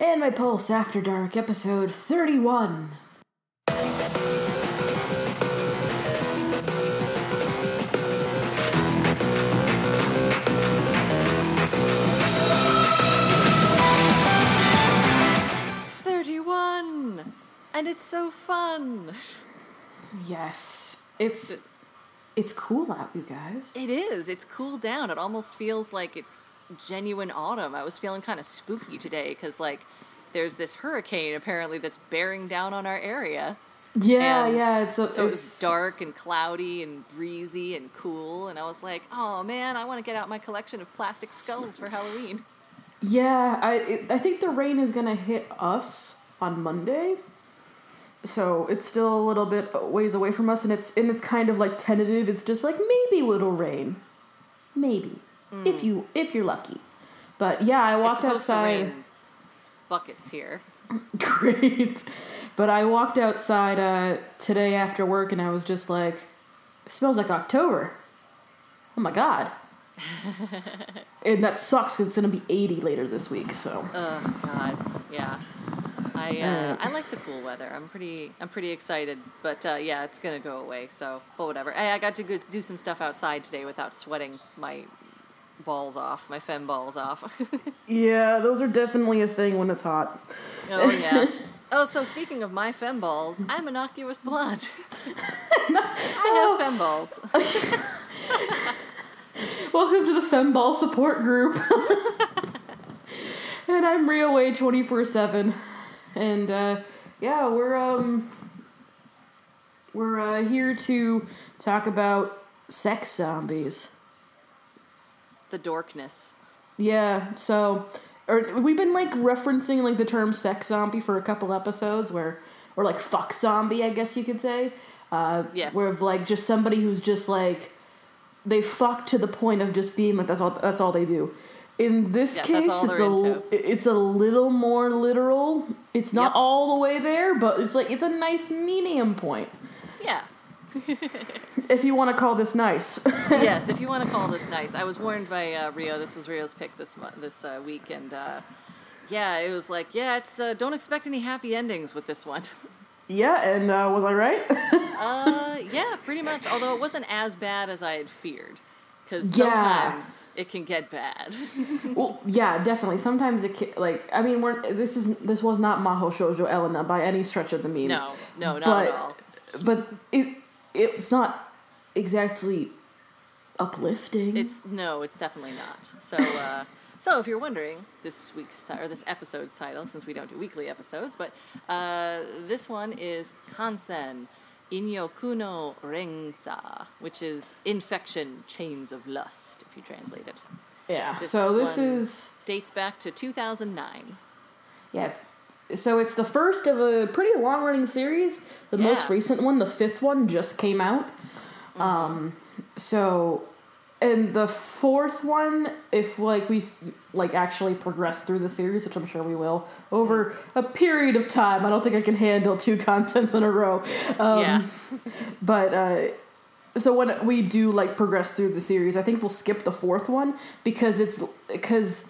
Anime Pulse After Dark, episode 31. Thirty-one, and it's so fun. Yes, it's it's cool out, you guys. It is. It's cooled down. It almost feels like it's genuine autumn. I was feeling kind of spooky today because like there's this hurricane apparently that's bearing down on our area. Yeah, And yeah, it's a, So it's it's dark and cloudy and breezy and cool, and I was like, "Oh man, I want to get out my collection of plastic skulls for Halloween." Yeah, I it, I think the rain is gonna hit us on Monday, so it's still a little bit ways away from us, and it's and it's kind of like tentative. It's just like maybe little rain, maybe if you if you're lucky. But yeah, I walked outside. buckets here. Great, but I walked outside uh, today after work, and I was just like, it smells like October. Oh my god. and that sucks because it's gonna be 80 later this week. So Oh God, yeah. I uh, Uh, I like the cool weather. I'm pretty I'm pretty excited, but uh, yeah, it's gonna go away. So, but whatever. Hey, I got to go do some stuff outside today without sweating my balls off, my fem balls off. yeah, those are definitely a thing when it's hot. oh yeah. Oh, so speaking of my fem balls, I'm innocuous blonde. I have fem balls. Welcome to the fem ball support group. and I'm Ryo Way 24 7. And uh, yeah, we're um we're uh, here to talk about sex zombies. The dorkness. Yeah, so or we've been like referencing like the term sex zombie for a couple episodes where or like fuck zombie, I guess you could say. Uh Yes. where of like just somebody who's just like they fuck to the point of just being like that's all that's all they do. In this Yeah, case, it's a into. it's a little more literal. It's not Yep. all the way there, but it's like it's a nice medium point. Yeah. If you want to call this nice. yes, if you want to call this nice. I was warned by uh, Ryo. This was Ryo's pick this mo- this uh, week, and uh, yeah, it was like, yeah, it's uh, don't expect any happy endings with this one. yeah, and uh, was I right? uh, yeah, pretty much. Although it wasn't as bad as I had feared, because Yeah. sometimes it can get bad. Well, yeah, definitely. Sometimes it ca- like I mean, we're this is this was not Maho Shoujo Elena by any stretch of the means. no, no, not but, at all. But it it's not exactly uplifting. It's no, it's definitely not. So, uh, so if you're wondering, this week's ti- or this episode's title, since we don't do weekly episodes, but uh, this one is Kansen Inyokuno Rengsa, which is infection chains of lust, if you translate it. yeah. this so this is Dates back to 2009. yeah. It's, so it's the first of a pretty long running series. The most recent one, the fifth one, just came out. Mm-hmm. Um, so and the fourth one, if like we like actually progress through the series, which I'm sure we will over a period of time. I don't think I can handle two contents in a row. Um, yeah. But uh, so when we do like progress through the series, I think we'll skip the fourth one because it's because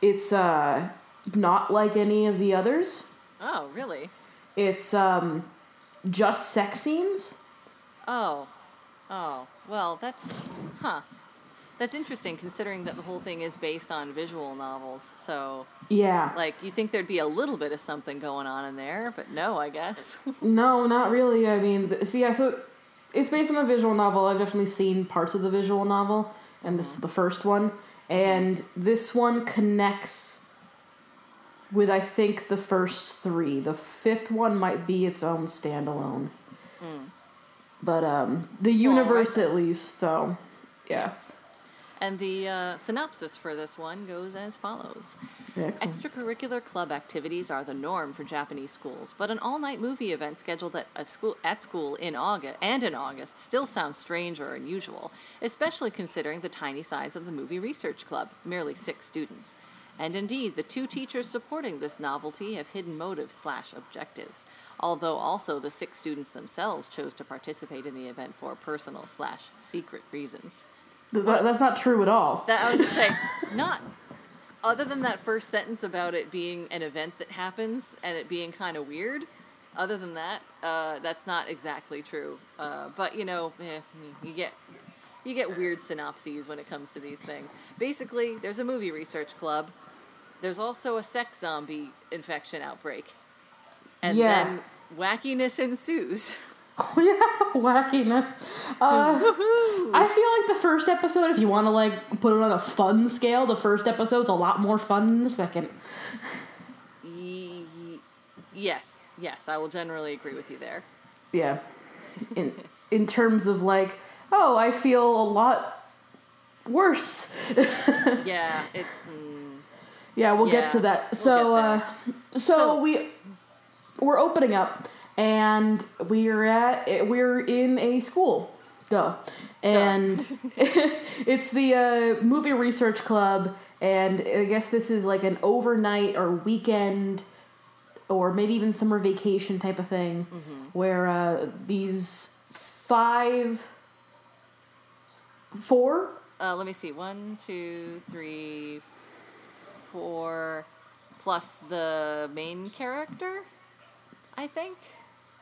it's uh not like any of the others. Oh, really? It's um just sex scenes. Oh, oh. Well, that's huh. That's interesting, considering that the whole thing is based on visual novels. So, Yeah. like, you think there'd be a little bit of something going on in there, but no, I guess. No, not really. I mean, th- see, yeah, so it's based on a visual novel. I've definitely seen parts of the visual novel, and this is the first one. And this one connects with, I think, the first three. The fifth one might be its own standalone. But um, the universe, then. at least, so yeah. And the uh, synopsis for this one goes as follows. Excellent. Extracurricular club activities are the norm for Japanese schools, but an all-night movie event scheduled at a school at school in August and in August still sounds strange or unusual, especially considering the tiny size of the movie research club, merely six students. And indeed, the two teachers supporting this novelty have hidden motives slash objectives, although also the six students themselves chose to participate in the event for personal slash secret reasons. Th- that's not true at all. That I was just saying, not other than that first sentence about it being an event that happens and it being kind of weird, other than that, uh, that's not exactly true. Uh, but you know, eh, you get you get weird synopses when it comes to these things. Basically, there's a movie research club. There's also a sex zombie infection outbreak, and Yeah. then wackiness ensues. Oh yeah, wackiness. Uh, I feel like the first episode, if you want to like put it on a fun scale, the first episode's a lot more fun than the second. Ye- yes, yes, I will generally agree with you there. Yeah. In in terms of like, oh, I feel a lot worse. Yeah, it. Yeah, we'll get to Yeah, that. we'll So, uh, so, So- we we're opening up, and we're at we're in a school. Duh. And it's the uh, movie research club, and I guess this is like an overnight or weekend, or maybe even summer vacation type of thing, where uh, these five, four, Uh, let me see. One, two, three, four, plus the main character. I think.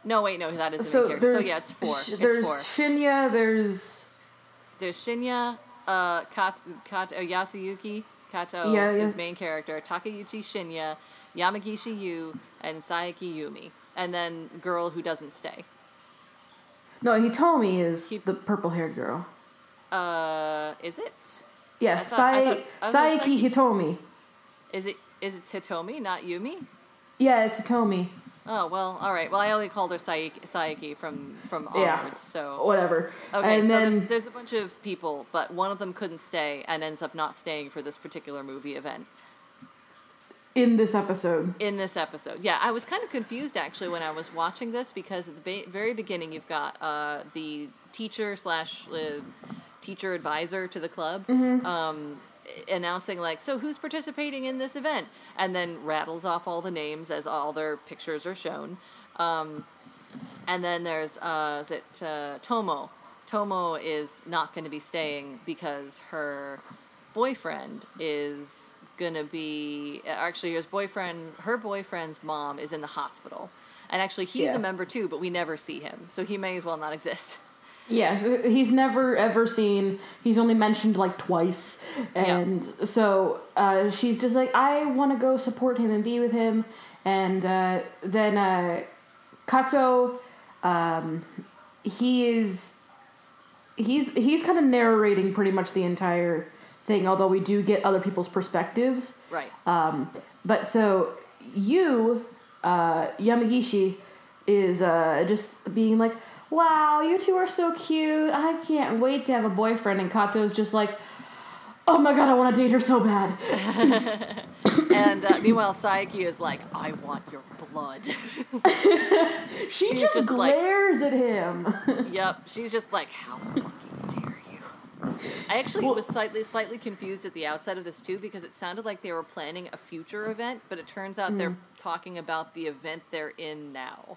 No, wait, no, that is the main character. So yeah, it's four. Sh- it's there's four. Shinya. There's There's Shinya, uh, Kat, Kat, uh, Yasuyuki Kato Yeah, yeah. is main character. Takayuchi Shinya, Yamagishi Yu, and Saiki Yumi, and then girl who doesn't stay. no Hitomi is He- the purple haired girl. Uh, is it? Yes, I Sai- thought- I was gonna Saiki say- Hitomi. Is it? Is it Hitomi, not Yumi? Yeah, it's Hitomi. Oh well, all right. Well, I only called her Saiki, Saiki from from Yeah. onwards. So Whatever. okay, and so then there's, there's a bunch of people, but one of them couldn't stay and ends up not staying for this particular movie event in this episode, in this episode. Yeah, I was kind of confused actually when I was watching this because at the ba- very beginning you've got uh, the teacher slash uh, teacher advisor to the club. Um, announcing like so who's participating in this event and then rattles off all the names as all their pictures are shown um, and then there's uh, is it uh, Tomo? Tomo is not going to be staying because her boyfriend is going to be actually his boyfriend. Her boyfriend's mom is in the hospital, and actually he's Yeah. a member too, but we never see him, so he may as well not exist. Yes, he's never ever seen. He's only mentioned like twice, and so uh, she's just like, I want to go support him and be with him, and uh, then uh, Kato, um, he is. He's he's kind of narrating pretty much the entire thing, although we do get other people's perspectives. Right. Um, but so you, uh, Yamagishi, is uh, just being like, "Wow, you two are so cute. I can't wait to have a boyfriend." And Kato's just like, "Oh my god, I want to date her so bad." and uh, meanwhile, Saiki is like, "I want your blood." She She's just, just like- glares at him. Yep, she's just like, how fucking dare you? I actually Well- was slightly slightly confused at the outset of this too because it sounded like they were planning a future event, but it turns out they're Hmm. talking about the event they're in now.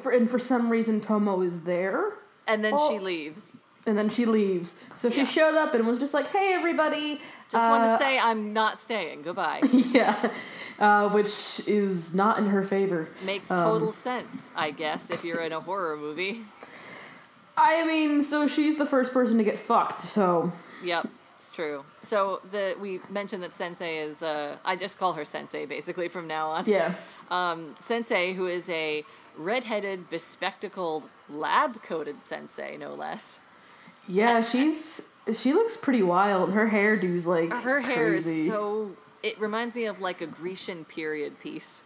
For, and for some reason, Tomo is there. And then she Oh. leaves. And then she leaves. So she Yeah. showed up and was just like, "Hey, everybody!" Just wanted Uh, to say I'm not staying. Goodbye. yeah, uh, which is not in her favor. Makes Um, total sense, I guess, if you're in a horror movie. I mean, so she's the first person to get fucked. So Yep, it's true. So the we mentioned that Sensei is uh, I just call her Sensei basically from now on. yeah, um, sensei, who is a redheaded, bespectacled, lab coated sensei, no less. yeah, she's she looks pretty wild. Her hairdo's like Her hair crazy. is so. It reminds me of like a Grecian period piece.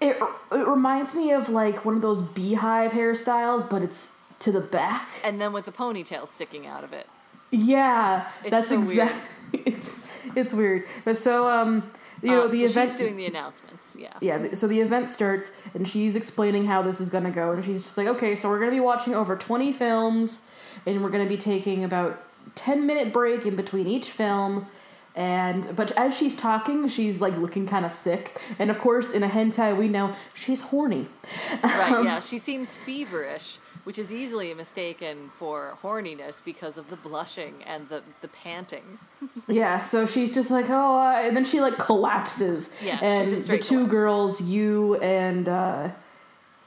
It it reminds me of like one of those beehive hairstyles, but it's to the back. And then with the ponytail sticking out of it. Yeah, It's that's so exactly. It's it's weird, but so um, you know Uh, the so event. She's doing the announcements, yeah. yeah, so the event starts and she's explaining how this is gonna go, and she's just like, okay, so we're gonna be watching over twenty films, and we're gonna be taking about ten minute break in between each film. And but as she's talking, she's like looking kind of sick, and of course, in a hentai, we know she's horny. Right, yeah. She seems feverish, which is easily mistaken for horniness because of the blushing and the, the panting. Yeah, so she's just like, oh, uh, and then she like collapses. Yeah, and the two collapses. girls, Yu and uh,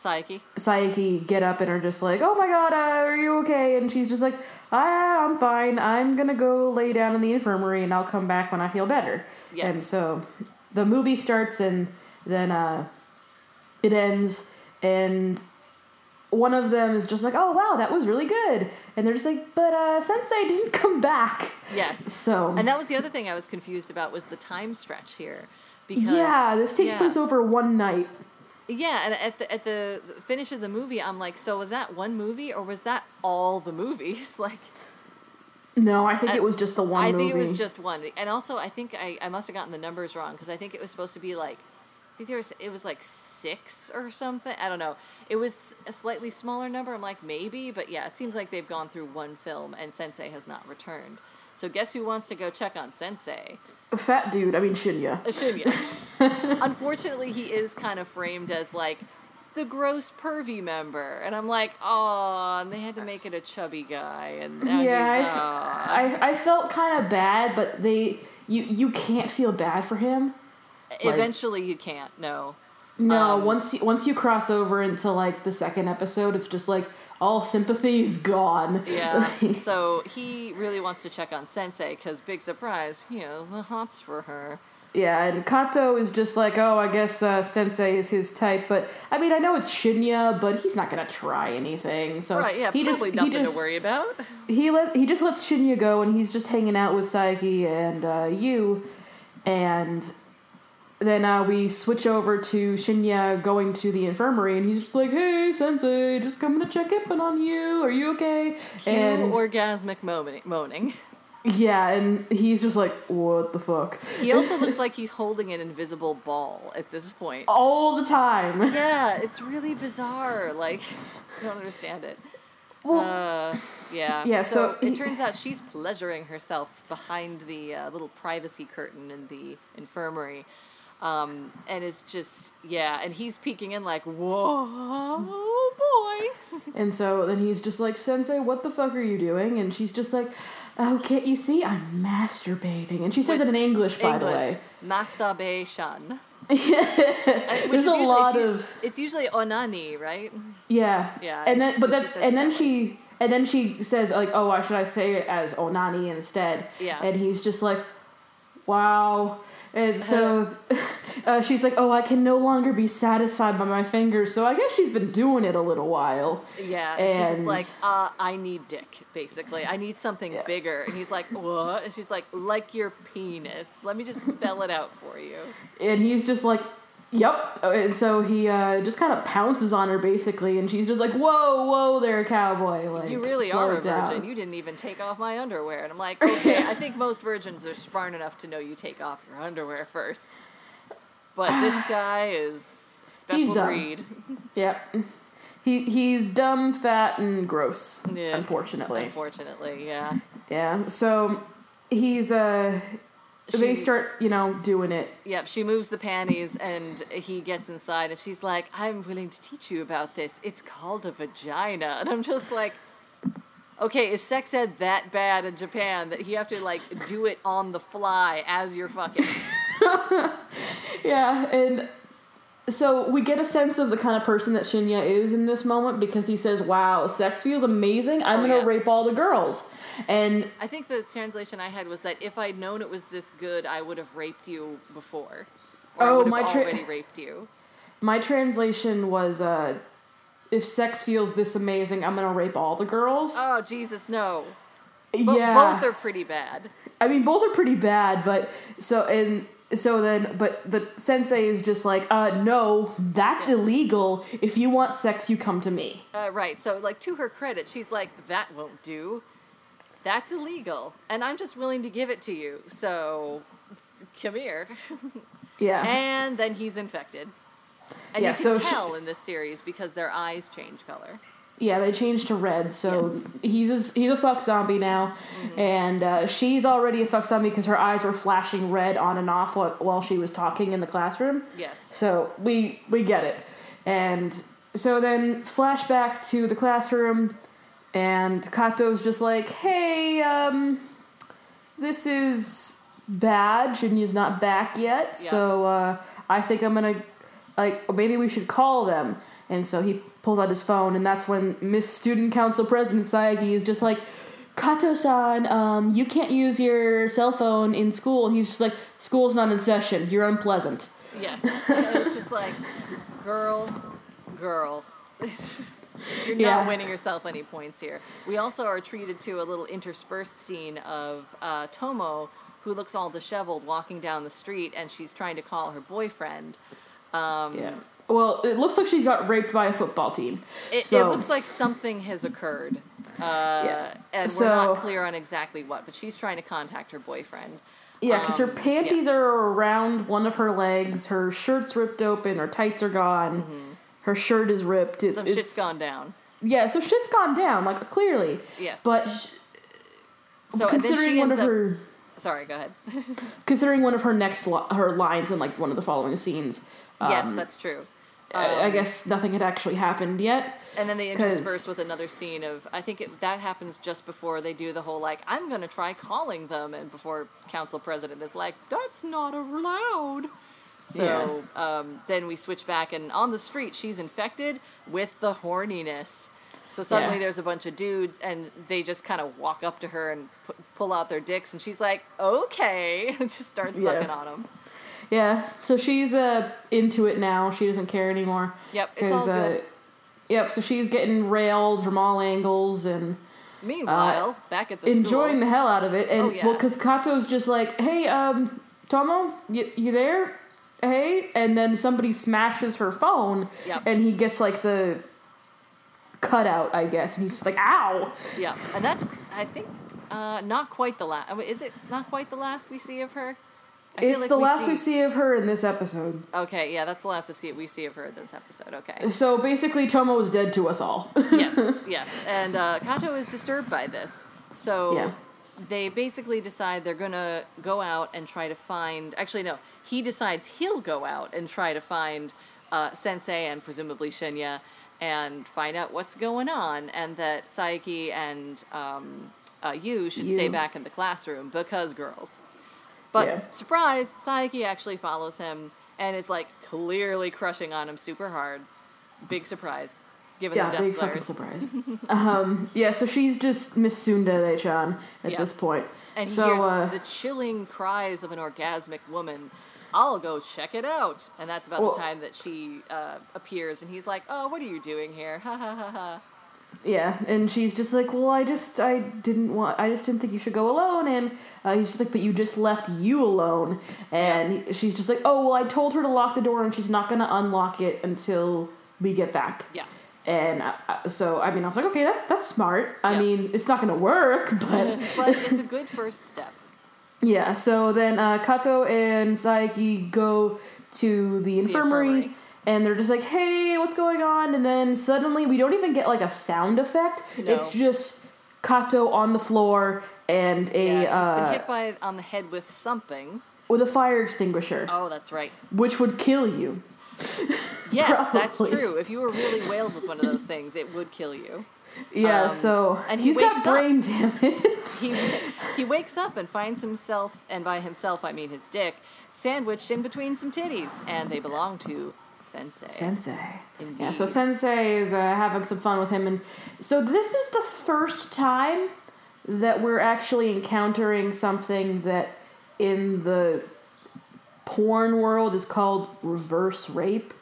Psyche. Saiki, get up and are just like, oh my god, uh, are you okay? And she's just like, ah, I'm fine. I'm gonna go lay down in the infirmary and I'll come back when I feel better. Yes. And so the movie starts and then uh, it ends and one of them is just like, oh wow, that was really good. And they're just like, but uh, Sensei didn't come back. Yes. So And that was the other thing I was confused about was the time stretch here. Because yeah, this takes yeah. place over one night. Yeah, and at the at the finish of the movie, I'm like, so was that one movie or was that all the movies? like, No, I think I- it was just the one I movie. think it was just one, and also I think I, I must have gotten the numbers wrong because I think it was supposed to be like, think there was it was like six or something. I don't know. It was a slightly smaller number. I'm like maybe, but yeah, it seems like they've gone through one film and Sensei has not returned. So guess who wants to go check on Sensei? a fat dude. I mean Shinya. Uh, Shinya. Unfortunately, he is kind of framed as like the gross pervy member, and I'm like, oh, and they had to make it a chubby guy, and yeah, I. I, I felt kind of bad, but they you you can't feel bad for him. Like- eventually you can't. No, No, Um, once you once Yu cross over into like the second episode, it's just like all sympathy is gone. yeah. so he really wants to check on Sensei because big surprise, he has the hots for her. yeah, and Kato is just like, oh, I guess uh, Sensei is his type, but I mean, I know it's Shinya, but he's not gonna try anything. So Right? Yeah, he probably just, nothing he just, to worry about. he let he just lets Shinya go, and he's just hanging out with Saiki and uh, you, and then uh, we switch over to Shinya going to the infirmary, and he's just like, "Hey, Sensei, just coming to check in on you. Are you okay?" Cue and orgasmic moaning. moaning. yeah, and he's just like, "What the fuck?" He also looks like he's holding an invisible ball at this point. all the time. Yeah, it's really bizarre. Like, I don't understand it. Well, Uh, yeah. Yeah, so it he- turns out she's pleasuring herself behind the uh, little privacy curtain in the infirmary. Um, and it's just, yeah, and he's peeking in like, whoa, boy. and so then he's just like, "Sensei, what the fuck are you doing?" And she's just like, "Oh, can't you see? I'm masturbating." And she says With it in English, by the way. Masturbation. There's a lot usually, of It's usually onani, right? Yeah. Yeah, And and then, she- but that, and then that she, and then she says like, "Oh, why should I say it as Onani instead?" Yeah. And he's just like, "Wow." And so, uh, she's like, "Oh, I can no longer be satisfied by my fingers." So I guess she's been doing it a little while. Yeah, and she's just like, uh, I need dick, basically. I need something Yeah. bigger. And he's like, what? And she's like, like your penis. Let me just spell it out for you. And he's just like, "Yep." Uh, And so he uh, just kind of pounces on her basically, and she's just like, "Whoa, whoa, there, cowboy!" Like You really are a down. virgin. You didn't even take off my underwear. And I'm like, okay, I think most virgins are smart enough to know you take off your underwear first. But this guy is a special dumb. breed. Yep. He he's dumb, fat, and gross. Yeah. Unfortunately. Unfortunately, yeah. yeah. So he's uh they start, you know, doing it. Yep, she moves the panties and he gets inside and she's like, I'm willing to teach you about this. It's called a vagina. And I'm just like, okay, is sex ed that bad in Japan that you have to like do it on the fly as you're fucking? Yeah, and so we get a sense of the kind of person that Shinya is in this moment because he says, "Wow, sex feels amazing. I'm Oh, gonna yeah. rape all the girls." And I think the translation I had was that if I'd known it was this good, I would have raped you before. Oh, my tra- already raped you. my translation was, uh, "If sex feels this amazing, I'm gonna rape all the girls." Oh, Jesus, no. Bo- yeah, Both are pretty bad. I mean, both are pretty bad, but so and so then, but the sensei is just like, uh, no, that's illegal. If you want sex, you come to me. Uh, right. So, like, to her credit, she's like, that won't do. That's illegal. And I'm just willing to give it to you. So, come here. Yeah, and then he's infected. And Yeah, you can so she- tell in this series because their eyes change color. Yeah, they changed to red, so Yes. he's a, he's a fuck zombie now, and uh, she's already a fuck zombie because her eyes were flashing red on and off while, while she was talking in the classroom. Yes. So we we get it, and so then flashback to the classroom, and Kato's just like, "Hey, um, this is bad. Shinya's not back yet, Yeah. so uh, I think I'm gonna like maybe we should call them." And so he pulls out his phone, and that's when Miss Student Council President Saiki is just like. Kato-san, um, you can't use your cell phone in school. And he's just like, school's not in session. You're unpleasant. Yes. and it's just like, girl, girl. You're not Yeah. winning yourself any points here. We also are treated to a little interspersed scene of uh, Tomo, who looks all disheveled, walking down the street, and she's trying to call her boyfriend. Um, Yeah. Well, it looks like she's got raped by a football team. It, so, it looks like something has occurred. Uh, Yeah. And So- we're not clear on exactly what, but she's trying to contact her boyfriend. yeah, because her um, yeah. panties are around one of her legs. Her shirt's ripped open. Her tights are gone. Her shirt is ripped. It, Some shit's gone down. Yeah, so shit's gone down, like clearly. Yes. But sh- so considering one of up. her Sorry, go ahead. considering one of her next li- her lines in like one of the following scenes. yes, um, that's true. I, I Um, guess nothing had actually happened yet. And then they intersperse with another scene of I think it, that happens just before they do the whole like I'm gonna try calling them, and before council president is like that's not allowed. So um, then we switch back, and on the street she's infected with the horniness. So suddenly Yeah. there's a bunch of dudes, and they just kind of walk up to her and pu- pull out their dicks, and she's like, "Okay," and just starts Yeah. sucking on them. Yeah, so she's uh into it now. She doesn't care anymore. Yep, it's all uh, good. Yep, so she's getting railed from all angles and Meanwhile, back at the uh, enjoying school, the hell out of it. And Oh, yeah. well, because Kato's just like, "Hey, um, Tomo, you, you there? Hey," and then somebody smashes her phone, Yep. and he gets like the cutout, I guess, and he's just like, "Ow!" Yeah, and that's I think uh, not quite the last. Is it not quite the last we see of her? I It's the last we see of her in this episode. Okay, yeah, that's the last of see we see of her in this episode. Okay. So basically, Tomo is dead to us all. yes, yes, and uh, Kato is disturbed by this, so Yeah. they basically decide they're gonna go out and try to find. Actually, no, he decides he'll go out and try to find uh, Sensei and presumably Shinya and find out what's going on, and that Saiki and um, uh, Yu should stay back in the classroom because girls. But Yeah. surprise, Saiki actually follows him and is like clearly crushing on him super hard. Big surprise, given yeah, the death big fucking surprise. um, yeah, so she's just Miss Tsundere-chan at Yeah. this point. And so, hears uh, the chilling cries of an orgasmic woman. I'll go check it out. And that's about Well- the time that she uh, appears, and he's like, "Oh, what are you doing here? Ha ha ha ha." Yeah, and she's just like, well, I just, I didn't want, I just didn't think you should go alone. And uh, he's just like, but you just left Yu alone. And he- she's just like, oh, well, I told her to lock the door, and she's not gonna unlock it until we get back. Yeah. And uh, uh, so, I mean, I was like, okay, that's that's smart. I Yeah. mean, it's not gonna work, but but it's a good first step. yeah. So then uh, Kato and Saiki go to the infirmary, infirmary. And they're just like, hey, what's going on? And then suddenly we don't even get like a sound effect. No. It's just Kato on the floor and a Yeah, he's uh, been hit by on the head with something. with a fire extinguisher, Oh, that's right. which would kill you. Yes, that's true. If you were really whaled with one of those things, it would kill you. Yeah. Um, so and he he's got wakes up. brain damage. He he wakes up and finds himself, and by himself I mean his dick, sandwiched in between some titties, and they belong to Sensei. Sensei. Indeed. Yeah, so Sensei is uh, having some fun with him, and so this is the first time that we're actually encountering something that in the porn world is called reverse rape.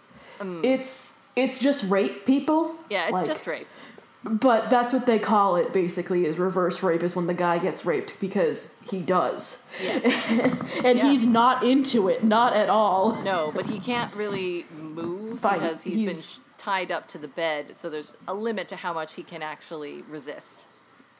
It's it's just rape people. Yeah, it's Like, just rape. But that's what they call it. Basically, is reverse rape is when the guy gets raped because he does, Yes. and Yeah. he's not into it, not at all. No, but he can't really move Fight. because he's been tied up to the bed, so there's a limit to how much he can actually resist.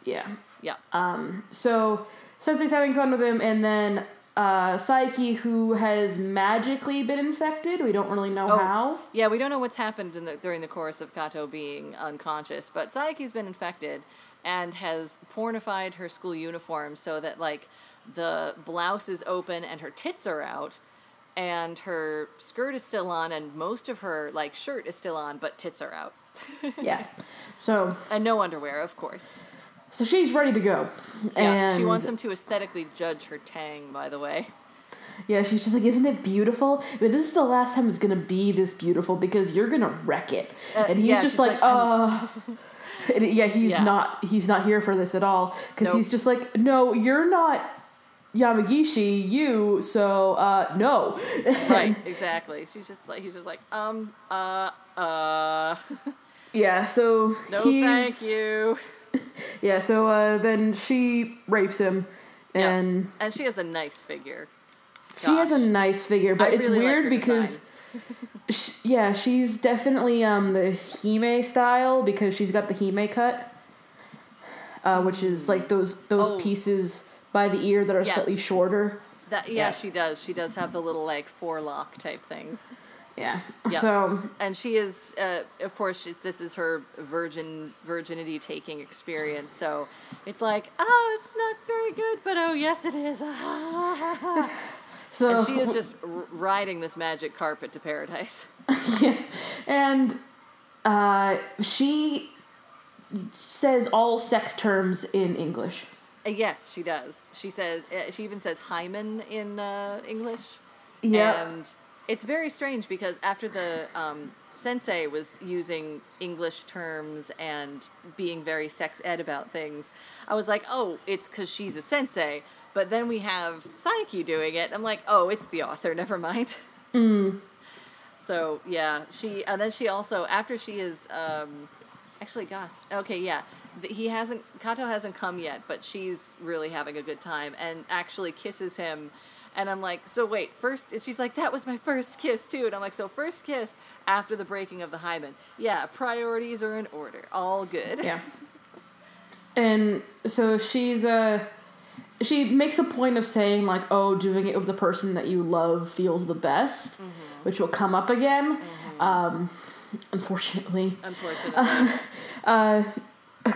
Yeah. Yeah. Um, So Sensei's having fun with him, and then uh, Saiki, who has magically been infected, we don't really know Oh. how. Yeah, we don't know what's happened in the, during the course of Kato being unconscious, but Saiki's been infected and has pornified her school uniform so that like the blouse is open and her tits are out, and her skirt is still on, and most of her like shirt is still on, but tits are out, Yeah. So and no underwear, of course. So she's ready to go. Yeah, and she wants him to aesthetically judge her tang. By the way, Yeah, she's just like, isn't it beautiful? But this is the last time it's gonna be this beautiful because you're gonna wreck it. Uh, and he's yeah, just like, like, uh. and yeah, he's Yeah. not. He's not here for this at all because Nope. he's just like, no, you're not Yamagishi. You so uh no. right? Exactly. She's just like he's just like um uh uh. yeah. So no, he's, thank you. Yeah. So uh, then she rapes him, and And she has a nice figure. she has a nice figure, but I it's really weird her because. design. Sh yeah, she's definitely um the Hime style because she's got the Hime cut, uh, which is like those those Oh. pieces by the ear that are Yes. slightly shorter. That yeah, Yeah. she does. She does have the little like forelock type things. Yeah. Yeah. So and she is uh, of course she, this is her virgin virginity taking experience so it's like oh it's not very good but oh yes it is so and she is just r- riding this magic carpet to paradise yeah, and uh, she says all sex terms in English. Uh, yes she does she says uh, she even says hymen in uh, english Yeah. and it's very strange because after the um, sensei was using english terms and being very sex ed about things i was like oh it's because she's a sensei. But then we have Saiki doing it. I'm like oh it's the author. Never mind. So yeah she and then she also after she is um, actually gosh okay yeah he hasn't kato hasn't come yet but she's really having a good time and actually kisses him and i'm like so wait first and she's like that was my first kiss too. And i'm like so first kiss after the breaking of the hymen. Yeah priorities are in order. All good. Yeah. And so she's uh she makes a point of saying like, "Oh, doing it with the person that you love feels the best," Mm-hmm. which will come up again. Um, unfortunately, unfortunately. Uh,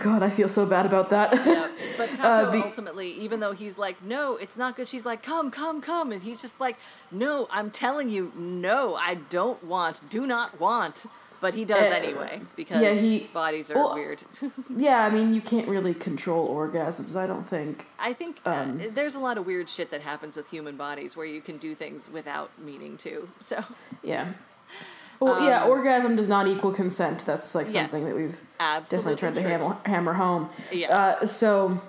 oh God, I feel so bad about that. yeah. But Kato Uh, be- ultimately, even though he's like, no, it's not good, she's like, come, come, come. And he's just like, no, I'm telling you, no, I don't want, do not want. But he does Uh, anyway because yeah, he- bodies are well- weird. yeah, I mean, you can't really control orgasms. I don't think. I think Um, uh, there's a lot of weird shit that happens with human bodies where you can do things without meaning to. So, Yeah. Well, yeah, Um, orgasm does not equal consent. That's like Yes. something that we've definitely tried to hammer, hammer home. Yeah. Uh, so,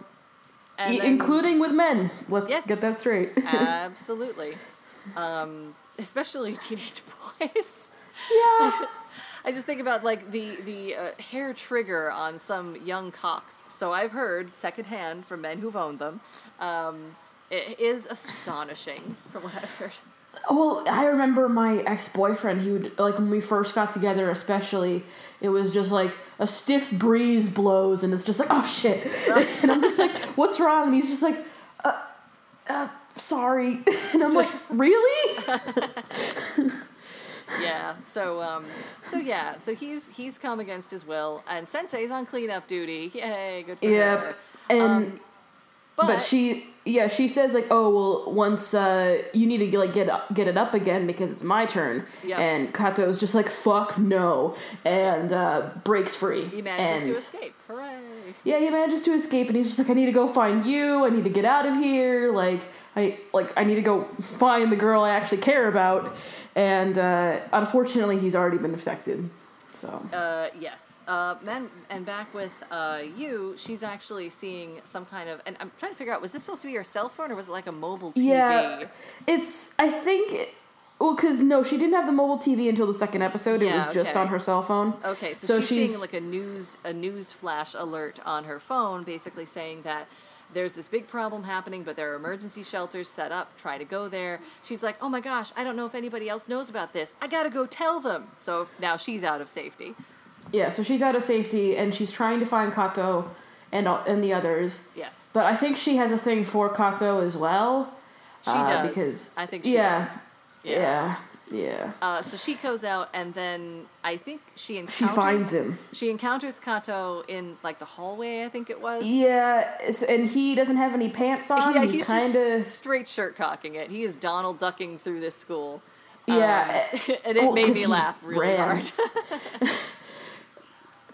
And e- then- including with men. Let's Yes. get that straight. absolutely. Um, especially teenage boys. yeah. I just think about like the the uh, hair trigger on some young cocks. So I've heard secondhand from men who've owned them. Um, it is astonishing from what I've heard. Well, I remember my ex boyfriend. He would like when we first got together, especially. It was just like a stiff breeze blows, and it's just like, oh shit, and I'm just like, what's wrong? And he's just like, uh, uh, sorry, and I'm like, really? Yeah. So um, so yeah. So he's he's come against his will, and Sensei's on cleanup duty. Yay, good for Yep. her. And Um, but, but she, yeah, she says like, oh well, once uh, you need to like get up, get it up again because it's my turn. Yep. And Kato's just like, fuck no, and uh, breaks free. he manages and, to escape. Hooray! Yeah, he manages to escape, and he's just like, I need to go find Yu. I need to get out of here. Like, I like, I need to go find the girl I actually care about. And uh, unfortunately, he's already been affected. So Uh, yes. Uh, then and back with uh, Yu, she's actually seeing some kind of, and I'm trying to figure out, was this supposed to be her cell phone or was it like a mobile TV? yeah, it's. I think. Well, because no, she didn't have the mobile TV until the second episode. it Yeah, was just on her cell phone. Okay, so, So she's, she's- seeing like a news a news flash alert on her phone, basically saying that there's this big problem happening, but there are emergency shelters set up. Try to go there. She's like, oh my gosh, I don't know if anybody else knows about this. I gotta go tell them. So now she's out of safety. Yeah, so she's out of safety, and she's trying to find Kato and and the others. Yes, But I think she has a thing for Kato as well. she uh, does. because I think she yeah, does. Yeah. Yeah. Uh, so she goes out, and then I think she encounters. She finds him. She encounters Kato in like the hallway. I think it was. Yeah, and he doesn't have any pants on. Yeah, he's, he's kind of straight shirt cocking it. He is Donald ducking through this school. Yeah, Um, and it well, made me laugh really ran. hard.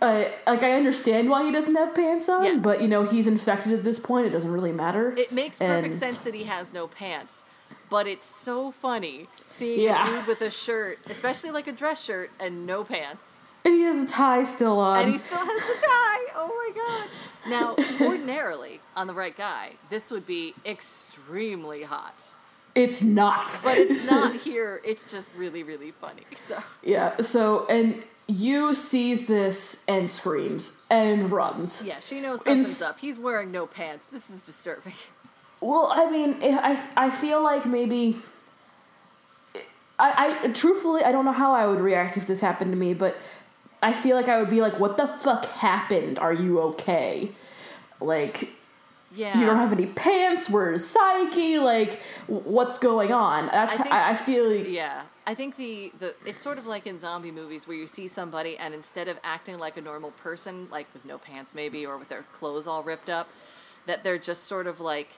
uh, like I understand why he doesn't have pants on, Yes. but you know he's infected at this point. It doesn't really matter. It makes perfect And- sense that he has no pants, but it's so funny seeing Yeah. a dude with a shirt, especially like a dress shirt, and no pants. And he has a tie still on. and he still has the tie. Oh my god. Now, ordinarily, on the right guy, this would be extremely hot. it's not. But it's not here. It's just really, really funny. So yeah. So and Yu sees this and screams and runs. yeah, she knows something's up. He's wearing no pants. This is disturbing. Well, I mean, I I feel like maybe. I, I truthfully I don't know how I would react if this happened to me, but I feel like I would be like, "What the fuck happened? Are you okay?" Like Yeah. you don't have any pants. Where's Saiki? Like what's going on? That's I I, I, feel like Yeah, I think the, the it's sort of like in zombie movies where you see somebody and instead of acting like a normal person, like with no pants maybe or with their clothes all ripped up, that they're just sort of like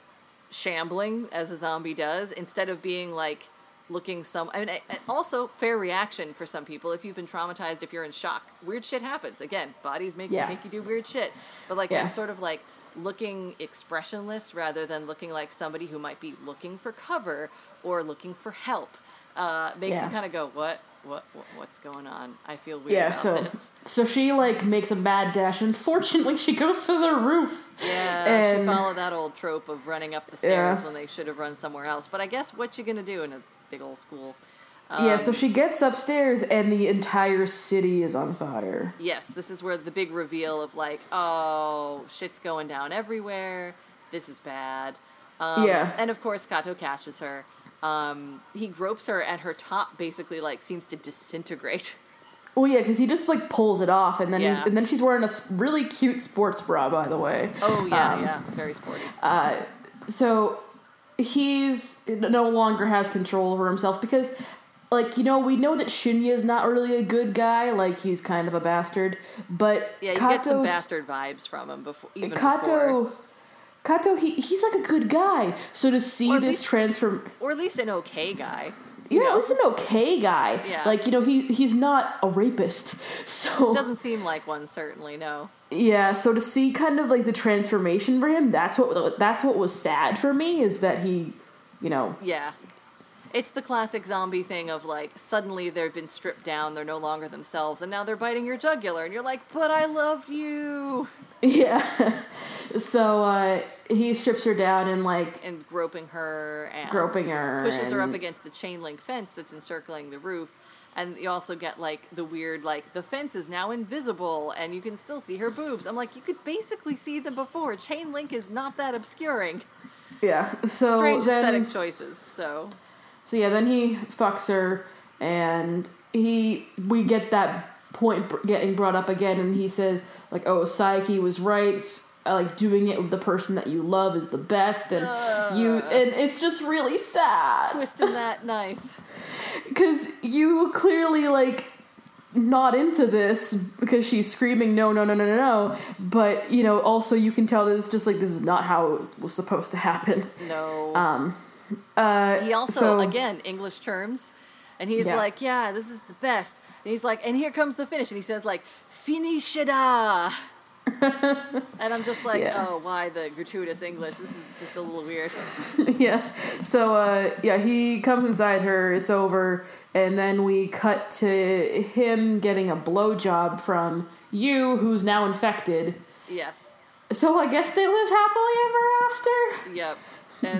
shambling as a zombie does instead of being like looking some I mean also fair reaction for some people if you've been traumatized if you're in shock weird shit happens again bodies make Yeah. make you do weird shit but like Yeah. that's sort of like looking expressionless rather than looking like somebody who might be looking for cover or looking for help uh, makes Yeah. you kind of go what what what- what's going on i feel weird yeah. about So this so she like makes a mad dash, and fortunately she goes to the roof. yeah and she followed that old trope of running up the stairs Yeah. when they should have run somewhere else but i guess what you gonna do in a big old school yeah. So Um, she gets upstairs, and the entire city is on fire. Yes, this is where the big reveal of like, oh, shit's going down everywhere. This is bad. Um, Yeah. And of course, Kato catches her. Um, he gropes her, and her top basically like seems to disintegrate. Oh yeah, because he just like pulls it off, and then he's, and then she's wearing a really cute sports bra, by the way. Oh yeah, Um, yeah, very sporty. So he's no longer has control over himself because, like you know, we know that Shinya is not really a good guy. Like he's kind of a bastard, but yeah, you get some bastard vibes from him before even Kato. before, Kato, he, he's like a good guy. So to see this least- transform, or at least an okay guy. you know, know, he's an okay guy. Yeah. Like you know, he he's not a rapist. So doesn't seem like one certainly. No. Yeah, so to see kind of like the transformation for him, that's what that's what was sad for me is that he, you know, Yeah. It's the classic zombie thing of like suddenly they've been stripped down, they're no longer themselves, and now they're biting your jugular, and you're like, but I loved you! yeah. so uh he strips her down and like And groping her and Groping her pushes her up against the chain link fence that's encircling the roof. And you also get like the weird, like, the fence is now invisible and you can still see her boobs. I'm like, you could basically see them before. Chain link is not that obscuring. yeah. So Strange then aesthetic choices, so. So yeah, then he fucks her and he we get that point getting brought up again and he says like, "Oh, Saiki was right." Like doing it with the person that you love is the best, and you, and it's just really sad. Twisting that knife. because you clearly like not into this because she's screaming no no no no no no but you know also you can tell that it's just like this is not how it was supposed to happen No. um uh He also, so- again, English terms, and he's Yeah. like, "Yeah, this is the best." And he's like, "And here comes the finish," and he says like, "Finish it ah." and I'm just like, Yeah. "Oh, why the gratuitous English? This is just a little weird." yeah so uh yeah he comes inside her it's over and then we cut to him getting a blowjob from Yu who's now infected yes. so i guess they live happily ever after Yep.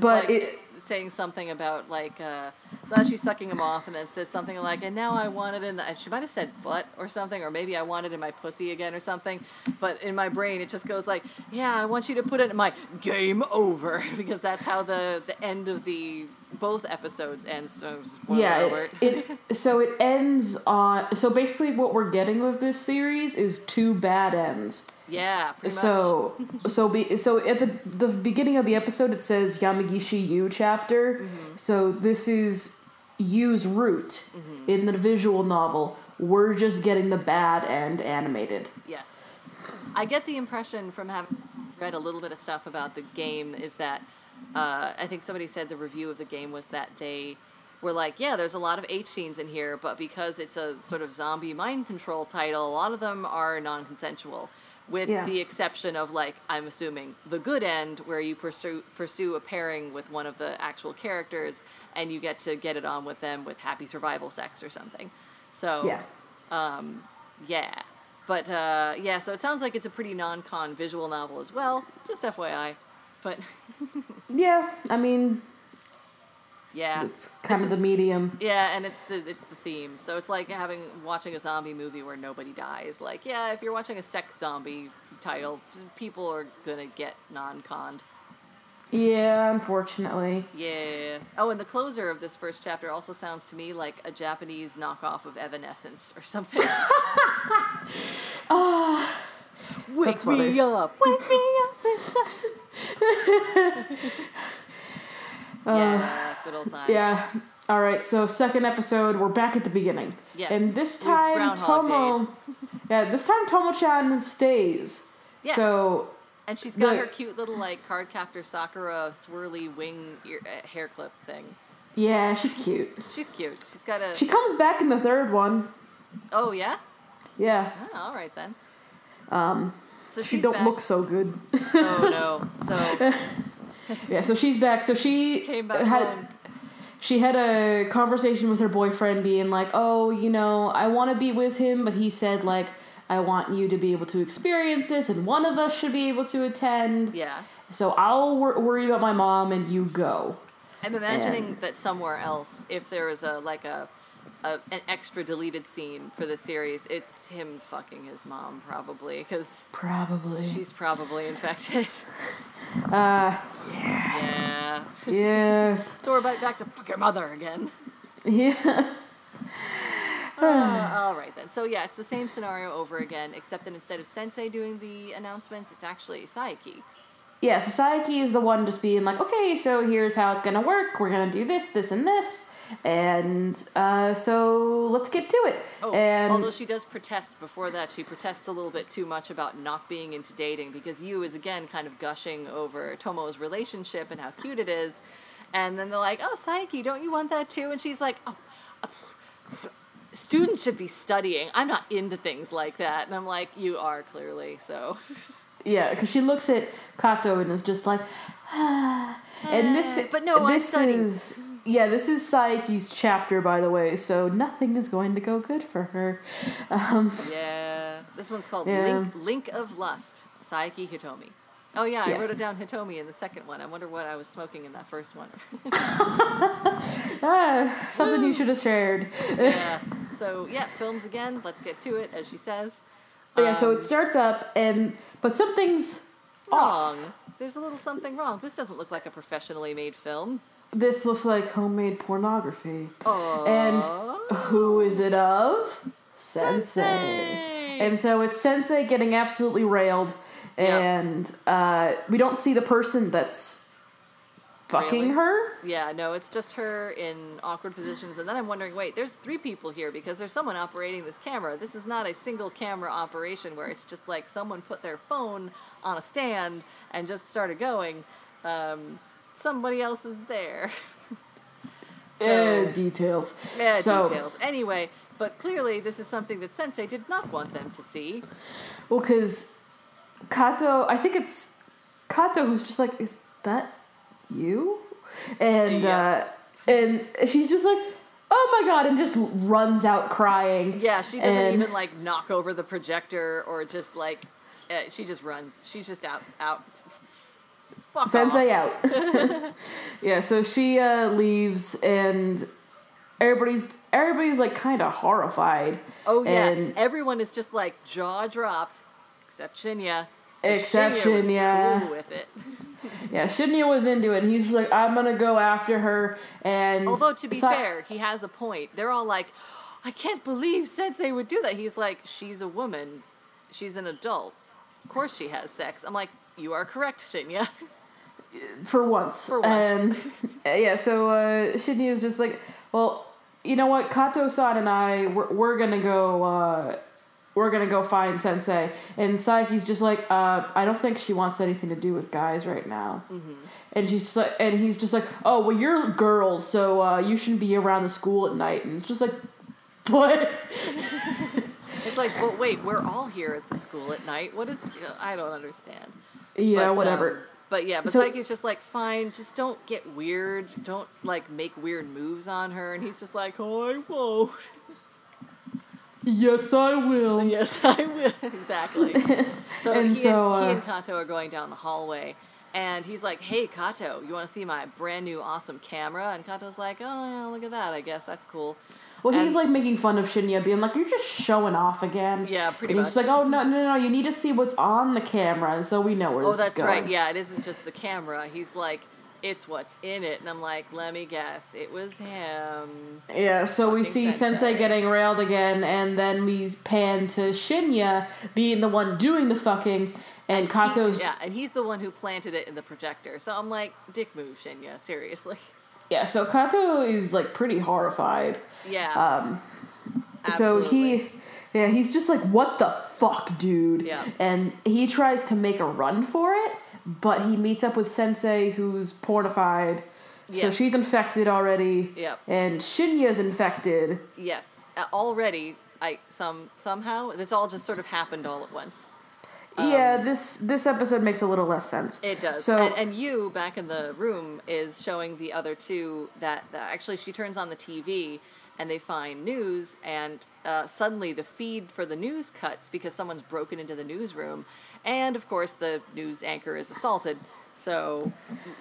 But like it- saying something about like uh so she's sucking him off and then says something like and now I want it in the she might have said butt or something or maybe I want it in my pussy again or something but in my brain it just goes like yeah I want you to put it in my game over because that's how the the end of the both episodes ends so yeah it, it so it ends on so basically what we're getting with this series is two bad ends yeah so so be so at the the beginning of the episode it says Yamagishi Yu chapter Mm-hmm. so this is Yu's route Mm-hmm. in the visual novel. We're just getting the bad end animated. Yes. I get the impression from having read a little bit of stuff about the game is that uh, I think somebody said the review of the game was that they were like, yeah, there's a lot of H scenes in here, but because it's a sort of zombie mind control title, a lot of them are non consensual. With Yeah. the exception of like, I'm assuming the good end where you pursue pursue a pairing with one of the actual characters and you get to get it on with them with happy survival sex or something. So Yeah. yeah. But uh, yeah, so it sounds like it's a pretty non-con visual novel as well. Just FYI. But Yeah, I mean, yeah, it's kind of the medium. yeah, and it's the it's the theme. So it's like having watching a zombie movie where nobody dies. Like yeah, if you're watching a sex zombie title, people are gonna get non-conned. Yeah, unfortunately. Yeah. Oh, and the closer of this first chapter also sounds to me like a Japanese knockoff of Evanescence or something. Ah. Wake me up, wake me up inside. yeah, good old times. Yeah. All right. So second episode, we're back at the beginning. Yes, And this time, Tomo. Yeah, this time Tomo-chan stays. Yes. So And she's got The- her cute little like Cardcaptor Sakura swirly wing ear, uh, hair clip thing. yeah, she's cute. She's cute. She's got a. She comes back in the third one. oh yeah. Yeah. Oh, all right then. Um. So She don't back. look so good. Oh no. So yeah. So she's back. So she came back had home. she had a conversation with her boyfriend, being like, "Oh, you know, I want to be with him, but he said like." I want you to be able to experience this, and one of us should be able to attend. Yeah. So I'll wor- worry about my mom, and you go. I'm imagining And- that somewhere else, if there was a like a, a an extra deleted scene for the series, it's him fucking his mom probably because Probably. she's probably infected. uh, yeah. yeah, so we're back back to fuck your mother again. yeah. Uh, all right then. So yeah, it's the same scenario over again, except that instead of Sensei doing the announcements, it's actually Saiki. Yeah, so Saiki is the one just being like, okay, so here's how it's gonna work. We're gonna do this, this, and this, and uh, so let's get to it. Oh, and although she does protest before that, she protests a little bit too much about not being into dating because Yu is again kind of gushing over Tomo's relationship and how cute it is, and then they're like, "Oh, Saiki, don't you want that too?" And she's like, "Oh." uh, Students should be studying. I'm not into things like that. And I'm like, you are clearly. So, yeah, because she looks at Kato and is just like, ah. and this, Eh, but no, I this is. Yeah, this is Saiki's chapter, by the way, so nothing is going to go good for her. Um, yeah. This one's called Yeah. Link, Link of Lust, Saiki Hitomi. Oh, yeah, Yeah. I wrote it down Hitomi in the second one. I wonder what I was smoking in that first one. ah, something you should have shared. yeah. So yeah, films again. Let's get to it, as she says. But yeah, so Um, it starts up, and but something's wrong. off. There's a little something wrong. This doesn't look like a professionally made film. This looks like homemade pornography. Oh. And who is it of? Sensei. Sensei! And so it's Sensei getting absolutely railed, Yep. and uh, we don't see the person that's fucking Railing? her. Yeah, no, it's just her in awkward positions, and then I'm wondering, wait, there's three people here because there's someone operating this camera. This is not a single camera operation where it's just like someone put their phone on a stand and just started going. Um, somebody else is there. Eh, details. Yeah, so, details. Anyway, but clearly this is something that Sensei did not want them to see. Well, because Kato, I think it's Kato who's just like, is that you? And Yeah. uh, and she's just like, oh my god, and just runs out crying. Yeah, she doesn't And- even like knock over the projector or just like, uh, she just runs. She's just out, out. Fuck Sensei off. out. yeah, so she uh, leaves, and everybody's everybody's like kind of horrified. Oh yeah, and everyone is just like jaw dropped, except Shinya. Except Shinya was Shinya. cool with it. yeah, Shinya was into it, and he's like, I'm gonna go after her. And Although to be Sa- fair, he has a point. They're all like, "I can't believe Sensei would do that." He's like, "She's a woman. She's an adult. Of course she has sex." I'm like, "You are correct, Shinya." for once. For once. And uh, yeah, so uh, Shinya is just like, well, you know what, Kato-san and I, we're, we're gonna go. Uh, we're gonna go find Sensei, and Saiki's just like, uh, I don't think she wants anything to do with guys right now. Mm-hmm. And she's just like, and he's just like, oh well, you're girls, so uh, you shouldn't be around the school at night. And it's just like, what? It's like, well, wait, we're all here at the school at night. What is? I don't understand. yeah, But, whatever. um, but yeah, but So- Saiki's just like, fine, just don't get weird. Don't like make weird moves on her. And he's just like, oh, I won't. yes, I will. Yes, I will. exactly. So, And he, so, and, he uh, and Kato are going down the hallway. And he's like, hey, Kato, you want to see my brand new awesome camera? And Kato's like, oh, yeah, look at that. I guess that's cool. Well, he's like making fun of Shinya, being like, "You're just showing off again." Yeah, pretty and He's much. just like, "Oh no, no, no! You need to see what's on the camera, so we know where Oh, this that's is going." right. Yeah, it isn't just the camera. He's like, it's what's in it. And I'm like, let me guess. It was him. Yeah, so we see Sensei. Sensei. getting railed again, and then we pan to Shinya being the one doing the fucking, and, He- Kato's yeah, and he's the one who planted it in the projector. So I'm like, dick move, Shinya. Seriously. Yeah. So Kato is like pretty horrified. Yeah. Um, absolutely. So he, yeah, he's just like, "What the fuck, dude?" Yeah. And he tries to make a run for it, but he meets up with Sensei, who's pornified. So she's infected already. Yep. And Shinya's infected. Yes, already. I some somehow this all just sort of happened all at once. Yeah, this this episode makes a little less sense. Um, It does. So and, and you back in the room is showing the other two that, that actually she turns on the TV and they find news and uh, suddenly the feed for the news cuts because someone's broken into the newsroom and of course the news anchor is assaulted. So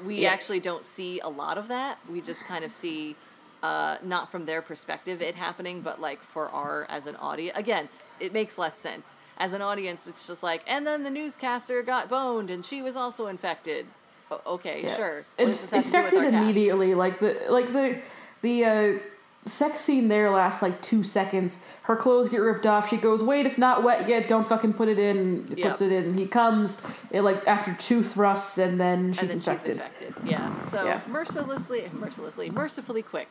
we Yeah. actually don't see a lot of that. We just kind of see uh, not from their perspective it happening, but like for our as an audience. Again, it makes less sense. As an audience, it's just like, and then the newscaster got boned and she was also infected. O- okay, Yeah. sure. It's this have to do with infected immediately. Like the like the the uh, sex scene there lasts like two seconds. Her clothes get ripped off. She goes, "Wait, it's not wet yet. Don't fucking put it in." and Puts it in. He comes it, like after two thrusts, and then she's and then infected. she's infected. Yeah. So Yeah. mercilessly, mercilessly, mercifully quick.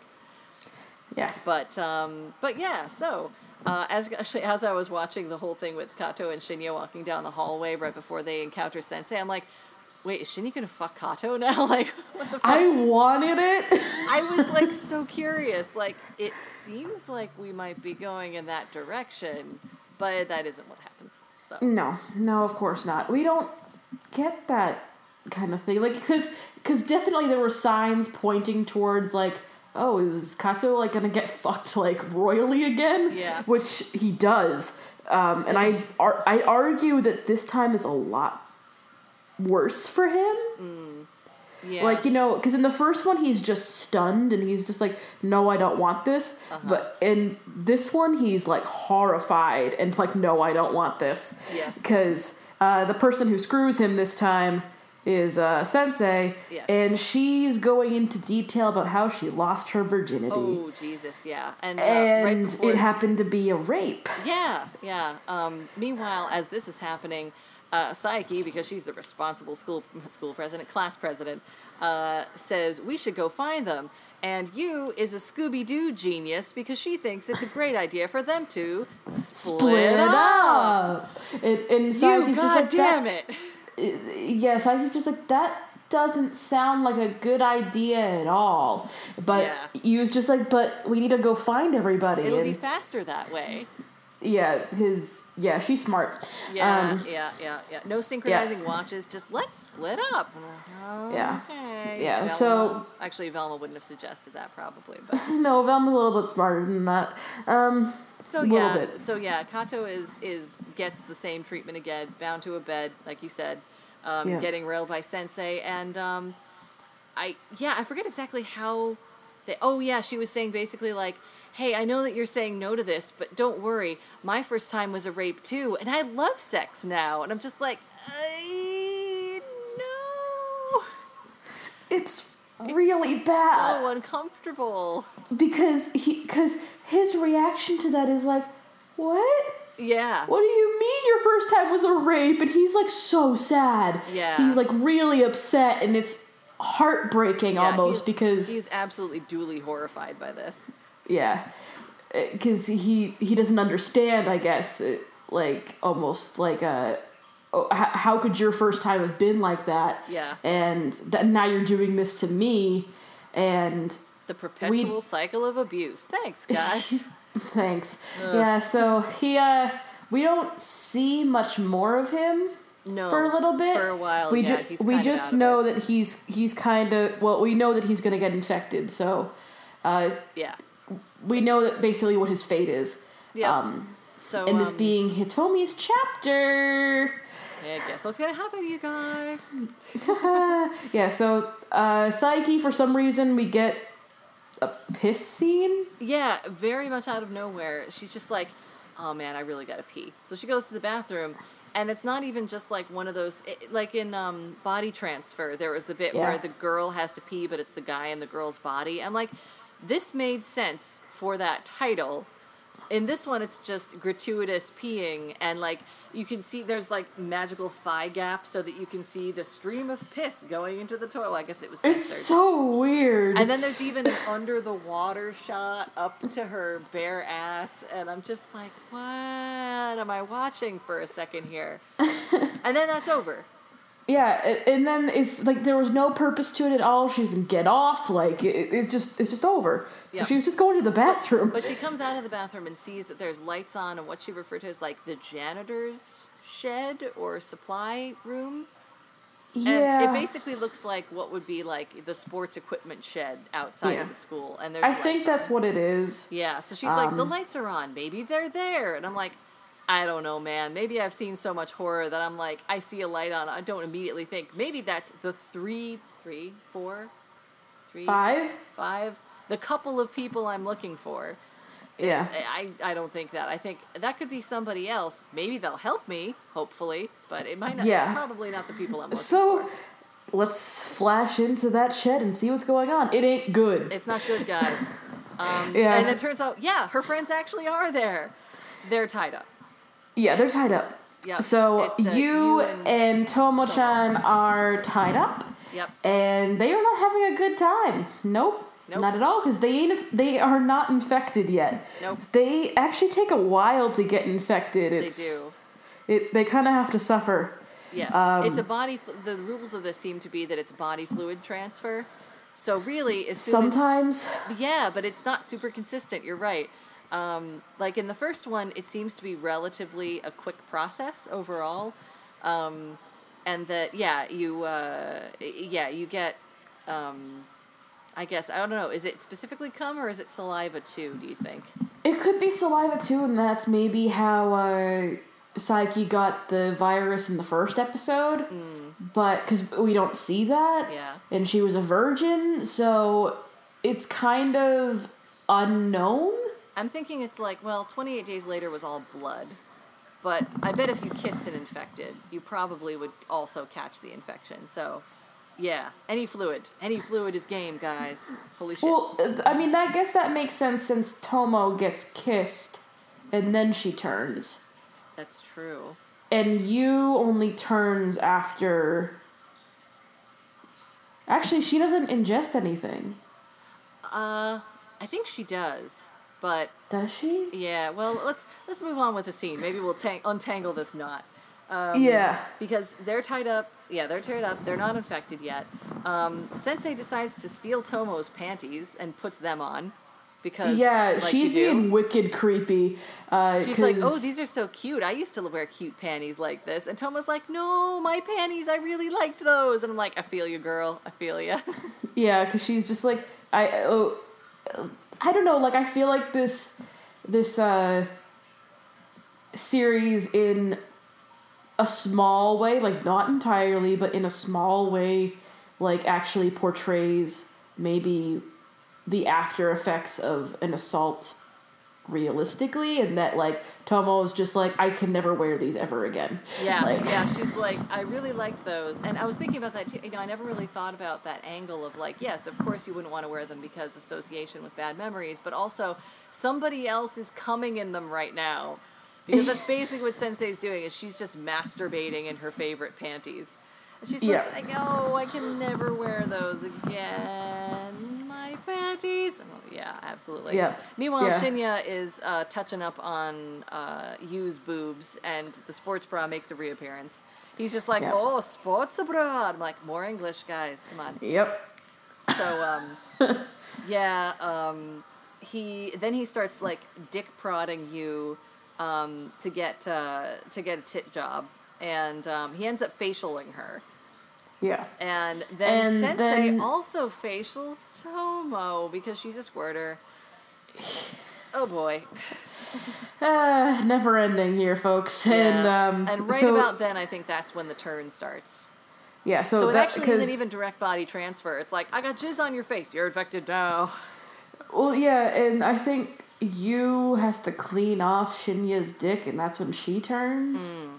Yeah. But um, but yeah, so uh, as actually as I was watching the whole thing with Kato and Shinya walking down the hallway right before they encounter Sensei, I'm like, wait, is Shinya gonna fuck Kato now? like, what the fuck? I wanted it. I was like so curious. Like, it seems like we might be going in that direction, but that isn't what happens. So no, no, of course not. We don't get that kind of thing. Like, because because definitely there were signs pointing towards like. Oh, is Kato like gonna get fucked like royally again? Yeah. Which he does. Um, and I ar- I argue that this time is a lot worse for him. yeah, Like you know, because in the first one he's just stunned and he's just like, "No, I don't want this." Uh-huh. But in this one, he's like horrified and like, "No, I don't want this." Yes. Because uh, the person who screws him this time is uh, Sensei, Yes. and she's going into detail about how she lost her virginity, oh Jesus, yeah, and, uh, right and before it happened to be a rape. Yeah, yeah. Um, meanwhile, as this is happening, uh, Saiki, because she's the responsible school school president, class president, uh, says we should go find them. And Yu is a Scooby Doo genius because she thinks it's a great idea for them to split, Split up. up. And, and You Saiki's just like, goddamn "That- it! Yes, I was just like that doesn't sound like a good idea at all. But Yeah. he was just like, but we need to go find everybody. It'll be faster that way. yeah, his yeah, she's smart. Yeah, Um, yeah, yeah, yeah. No synchronizing watches. Just let's split up. Yeah. Okay. Yeah, Velma- so- actually, Velma wouldn't have suggested that probably, but. no, Velma's a little bit smarter than that. Um, So yeah, bit. so yeah, Kato is is gets the same treatment again, bound to a bed, like you said, um, Yeah. getting railed by Sensei, and um, I yeah, I forget exactly how. They, oh yeah, she was saying basically like, "Hey, I know that you're saying no to this, but don't worry. My first time was a rape too, and I love sex now." And I'm just like, I no. it's really bad So uncomfortable. because he because his reaction to that is like, what? Yeah. What do you mean your first time was a rape? And he's like so sad. Yeah. He's like really upset, and it's heartbreaking Yeah, almost he's- because he's absolutely duly horrified by this. yeah, uh, because he he doesn't understand. I guess it, like almost like a. Oh, how, how could your first time have been like that? Yeah. And that now you're doing this to me, and The perpetual cycle of abuse. Thanks, guys. thanks. Yeah. So he uh, we don't see much more of him. No, for a little bit. For a while, we yeah. ju- we just know that he's he's kind of well. We know that he's gonna get infected. So, uh, Yeah. we know that basically what his fate is. Yeah. Um, So, and this um, being Hitomi's chapter. yeah, guess what's gonna happen, you guys? Yeah. So, uh, Saiki, for some reason, we get a piss scene. Yeah, very much out of nowhere. She's just like, oh man, I really gotta pee. So she goes to the bathroom, and it's not even just like one of those, it, like in um, Body Transfer, there was the bit Yeah. where the girl has to pee, but it's the guy in the girl's body. I'm like, this made sense for that title. In this one, it's just gratuitous peeing, and like you can see there's like magical thigh gap so that you can see the stream of piss going into the toilet. Well, I guess it was censored. It's so weird. And then there's even an under the water shot up to her bare ass, and I'm just like, what am I watching for a second here? and then that's over. Yeah, and then it's like there was no purpose to it at all. She doesn't get off. Like it, it's just it's just over. So Yeah. she was just going to the bathroom. But she comes out of the bathroom and sees that there's lights on and what she referred to as like the janitor's shed or supply room. yeah. And it basically looks like what would be like the sports equipment shed outside Yeah. of the school. And there's I think that's on. what it is. Yeah, so she's like, the Um, lights are on. Maybe they're there. And I'm like, I don't know, man. Maybe I've seen so much horror that I'm like, I see a light on. I don't immediately think. Maybe that's the three, three, four, three, Five. five, the couple of people I'm looking for. Yeah. I, I don't think that. I think that could be somebody else. Maybe they'll help me, hopefully, but it might not. Yeah. Probably not the people I'm looking So for. let's flash into that shed and see what's going on. It ain't good. It's not good, guys. Um, Yeah. And it turns out, yeah, her friends actually are there. They're tied up. Yeah, they're tied up. Yeah, So Yu, Yu and, and Tomo-chan are tied up, Yep. and they are not having a good time. Nope. Nope. Not at all, because they ain't. They are not infected yet. Nope. They actually take a while to get infected. They It's, do. It. They kind of have to suffer. Yes, Um, it's a body. The rules of this seem to be that it's body fluid transfer. So really, as soon as- Sometimes. yeah, but it's not super consistent. You're right. Um, like in the first one, it seems to be relatively a quick process overall, um, and that yeah, you uh, yeah you get. Um, I guess I don't know. Is it specifically cum or is it saliva too? Do you think? It could be saliva too, and that's maybe how uh, Saiki got the virus in the first episode. But because we don't see that, Yeah. and she was a virgin, so it's kind of unknown. I'm thinking it's like, well, 28 days later was all blood. But I bet if you kissed an infected, you probably would also catch the infection. So, yeah, any fluid. Any fluid is game, guys. Holy shit. Well, I mean, I guess that makes sense since Tomo gets kissed, and then she turns, That's true. and Yu only turns after. Actually, she doesn't ingest anything, Uh, I think she does. But does she? yeah, well, let's let's move on with the scene. Maybe we'll tang- untangle this knot. Um, Yeah. Because they're tied up. Yeah, they're tied up. They're not infected yet. Um, Sensei decides to steal Tomo's panties and puts them on. Because Yeah, like she's being wicked creepy. Uh, She's like, oh, these are so cute. I used to wear cute panties like this. And Tomo's like, no, my panties, I really liked those. And I'm like, I feel you, girl. I feel you. Yeah, because she's just like I. Oh, I don't know. Like I feel like this, this uh, series in a small way, like not entirely, but in a small way, like actually portrays maybe the after effects of an assault realistically, and that like Tomo's just like I can never wear these ever again. yeah, Like- yeah. She's like, I really liked those. And I was thinking about that too. You know, I never really thought about that angle of like, yes, of course you wouldn't want to wear them because association with bad memories, but also somebody else is coming in them right now. Because that's basically what Sensei's doing is she's just masturbating in her favorite panties. And She's Yeah. just like, oh, I can never wear those again. My panties. Oh, yeah, absolutely. Yeah. Meanwhile, Yeah. Shinya is uh, touching up on uh, Yu's boobs, and the sports bra makes a reappearance. He's just like, Yeah. oh, sports bra. I'm like, more English, guys. Come on. Yep. So, um, yeah, um, he then he starts like dick prodding Yu um, to get uh, to get a tit job, and um, he ends up facialing her. Yeah. And then And Sensei then- also facials Tomo because she's a squirter. Oh boy. Uh, never ending here, folks. And um, and right so, about then, I think that's when the turn starts. yeah. So, So, it that, actually isn't even direct body transfer. It's like, I got jizz on your face. You're infected now. Well, yeah, and I think Yu has to clean off Shinya's dick, and that's when she turns. Mm.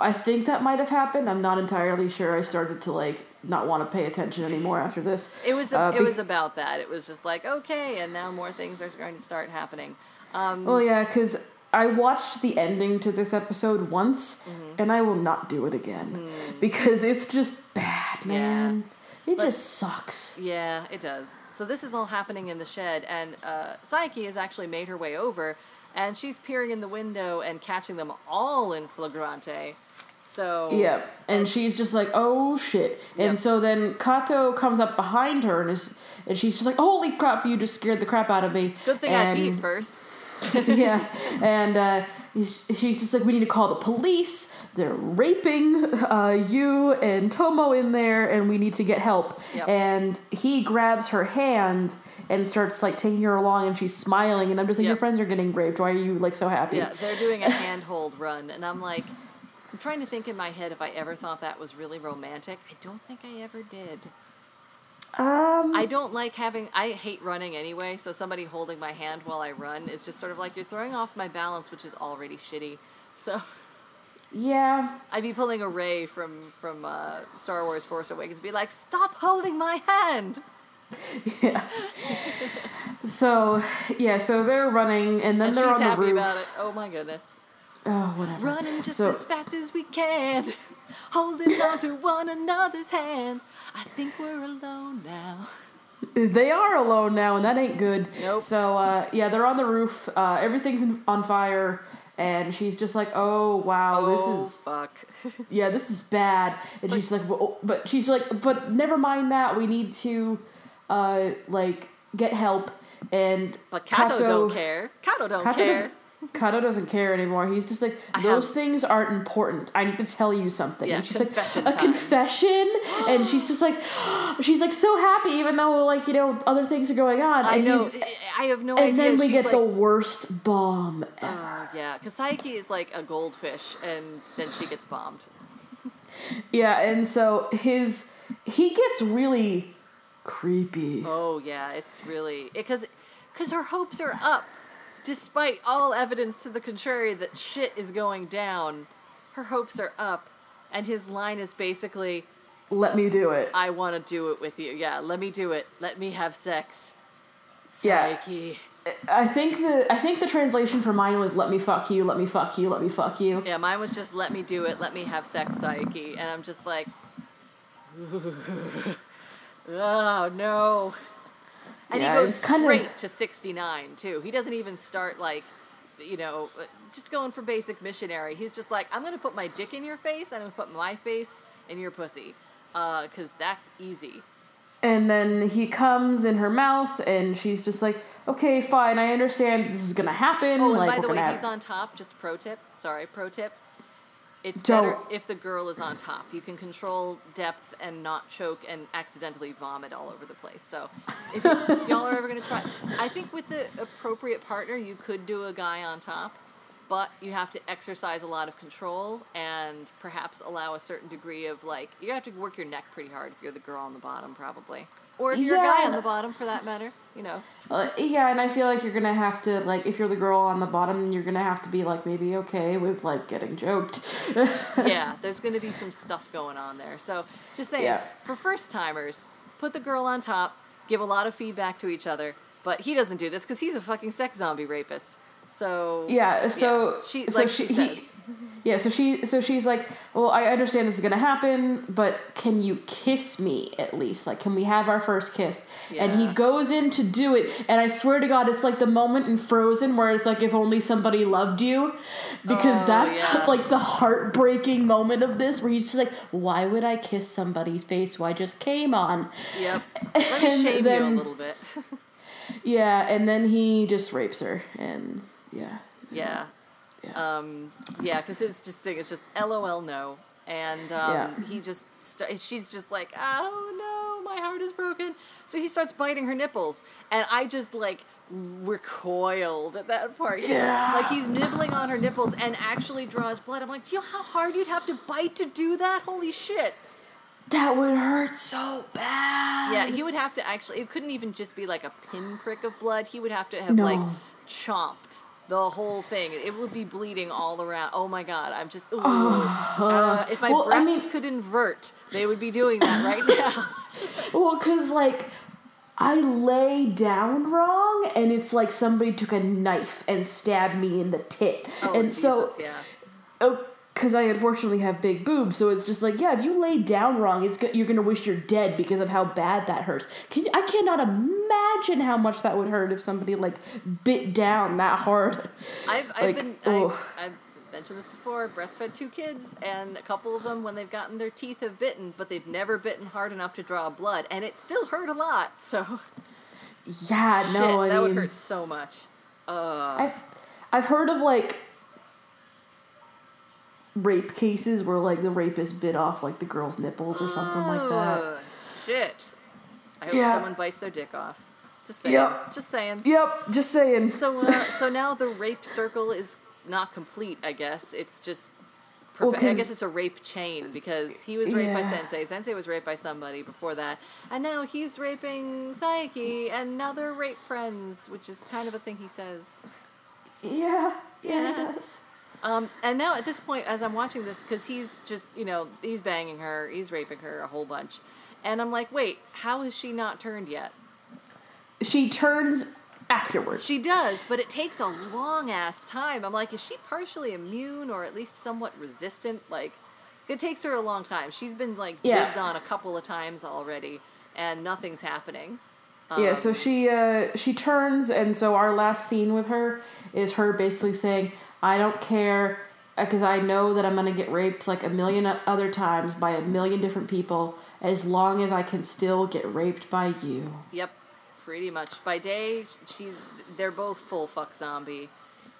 I think that might have happened. I'm not entirely sure. I started to like not want to pay attention anymore after this. It was Uh, it be- was about that. It was just like okay, and now more things are going to start happening. Um, Well, yeah, because I watched the ending to this episode once, Mm-hmm. and I will not do it again because it's just bad, man. It But- just sucks. yeah, it does. So this is all happening in the shed, and uh, Saiki has actually made her way over, and she's peering in the window and catching them all in flagrante. So Yeah, and she's just like, "Oh shit!" And Yep. so then Kato comes up behind her and is, and she's just like, "Holy crap! You just scared the crap out of me." good thing and, I peed first. yeah, and uh, she's just like, "We need to call the police. They're raping uh, Yu and Tomo in there, and we need to get help." Yep. And he grabs her hand and starts like taking her along, and she's smiling, and I'm just like, "Your friends are getting raped. Why are you like so happy?" Yeah, they're doing a handhold run, and I'm like, I'm trying to think in my head if I ever thought that was really romantic. I don't think I ever did. Um. I don't like having. I hate running anyway. So somebody holding my hand while I run is just sort of like you're throwing off my balance, which is already shitty. So yeah. I'd be pulling a Rey from from uh, Star Wars Force Awakens, and be like, "Stop holding my hand." Yeah. so yeah, so they're running, and then And they're she's on the happy roof. about it. Oh my goodness. Oh, whatever. Running just So- as fast as we can, holding on to one another's hand. I think we're alone now. They are alone now, and that ain't good. Nope. So uh, yeah, they're on the roof. Uh, everything's in- on fire, and she's just like, "Oh wow, oh this is fuck. yeah, this is bad." And she's like, well, "But she's like, but never mind that. We need to, uh, like, get help." And but Kato, don't care. Kato don't Kato care. doesn't, Kato doesn't care anymore. He's just like, those have- things aren't important. I need to tell you something. Yeah, and she's confession like, a confession? and she's just like, she's like so happy, even though, like, you know, other things are going on. I and know. I have no And idea. And then we She's get like, the worst bomb ever. Oh yeah, because Saiki is like a goldfish, and then she gets bombed. yeah, and so his, he gets really creepy. Oh yeah, it's really because because her hopes are up, despite all evidence to the contrary that shit is going down. Her hopes are up, and his line is basically, Let me do it. "I want to do it with you. Yeah, let me do it. Let me have sex." Yeah. Saiki. I think the I think the translation for mine was "Let me fuck you, let me fuck you, let me fuck you." Yeah, mine was just "Let me do it. Let me have sex." Saiki, and I'm just like, oh no. And Yeah, he goes it's kinda- straight to 69 too. He doesn't even start like, you know, uh, just going for basic missionary. He's just like, I'm gonna put my dick in your face. I'm gonna put my face in your pussy, because that's easy. And then he comes in her mouth, and she's just like, "Okay, fine, I understand this is gonna happen." Oh, and like, by the way, he's on top. Just pro tip. Sorry, pro tip. It's Don't. better if the girl is on top. You can control depth and not choke and accidentally vomit all over the place. So, if, you, if y'all are ever gonna try, I think with the appropriate partner, you could do a guy on top, but you have to exercise a lot of control and perhaps allow a certain degree of like you have to work your neck pretty hard if you're the girl on the bottom, probably, or if you're a guy on the bottom for that matter. You know. Uh, yeah, and I feel like you're gonna have to like if you're the girl on the bottom, you're gonna have to be like maybe okay with like getting joked. yeah, there's going to be some stuff going on there. So, just saying, Yeah. for first timers, put the girl on top, give a lot of feedback to each other. But he doesn't do this because he's a fucking sex zombie rapist. So yeah, so she so like she, she, he, says, Yeah, so she so she's like, "Well, I understand this is going to happen, but can you kiss me at least? Like can we have our first kiss?" Yeah. And he goes in to do it, and I swear to god, it's like the moment in Frozen where it's like if only somebody loved you because Oh, that's yeah. like the heartbreaking moment of this where he's just like, "Why would I kiss somebody's face who I just came on?" Yep. Let me shame you a little bit. Yeah, and then he just rapes her and yeah. yeah. Yeah. Um, yeah, because his just thing is just LOL no, and um, Yeah. he just st- she's just like oh no, my heart is broken. So he starts biting her nipples, and I just like recoiled at that part. Yeah. like he's nibbling on her nipples and actually draws blood. I'm like, do you know how hard you'd have to bite to do that? Holy shit! That would hurt so bad. Yeah, he would have to actually. It couldn't even just be like a pinprick of blood. He would have to have No. like chomped the whole thing. It would be bleeding all around. Oh my god! I'm just. Ooh. Uh, if my Well, I breasts mean- could invert, they would be doing that right now. Well, cause like I lay down wrong, and it's like somebody took a knife and stabbed me in the tit, Oh and Jesus! so yeah. oh, cause I unfortunately have big boobs, so it's just like yeah, if you lay down wrong, it's go- you're gonna wish you're dead because of how bad that hurts. Can I cannot imagine how much that would hurt if somebody like bit down that hard. I've I've Like, been. I've, I've mentioned this before. Breastfed two kids, and a couple of them when they've gotten their teeth have bitten, but they've never bitten hard enough to draw blood, and it still hurt a lot. So Yeah, no, shit, that mean, would hurt so much. Uh, I've I've heard of like rape cases where like the rapist bit off like the girl's nipples or something like that. Shit. I hope Yeah. someone bites their dick off. Just saying. Yep. Just saying. Yep, just saying. So, uh, so now the rape circle is not complete. I guess it's just. Well, perpe- I 'cause- guess it's a rape chain because he was raped by Yeah. Sensei. Sensei was raped by somebody before that, and now he's raping Saiki, and now they're rape friends, which is kind of a thing he says. Yeah, yeah, Yeah. it does. Um, and now at this point, as I'm watching this, because he's just, you know, he's banging her, he's raping her a whole bunch. And I'm like, wait, how has she not turned yet? She turns afterwards. She does, but it takes a long ass time. I'm like, is she partially immune or at least somewhat resistant? Like, it takes her a long time. She's been like Yeah. jizzed on a couple of times already, and nothing's happening. yeah, Um, so she uh she turns and so our last scene with her is her basically saying, "I don't care because I know that I'm going to get raped like a million other times by a million different people as long as I can still get raped by you." Yep, pretty much. By day, she's they're both full fuck zombie,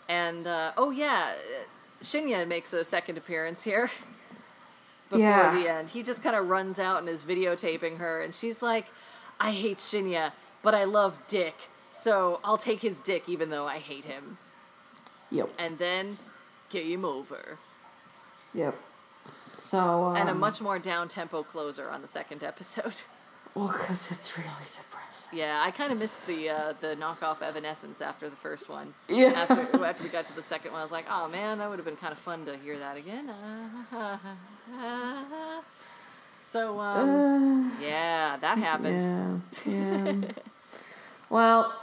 and uh, oh yeah, Shinya makes a second appearance here. Before Yeah. the end, he just kind of runs out and is videotaping her, and she's like, "I hate Shinya, but I love Dick, so I'll take his dick even though I hate him." Yep. And then, game over, Yep. So um, and a much more down tempo closer on the second episode. well cuz it's really depressing. Yeah, I kind of missed the uh, the knockoff Evanescence after the first one. Yeah. After after we got to the second one, I was like, oh man, that would have been kind of fun to hear that again. so um, yeah, that happened. Yeah. Yeah. well,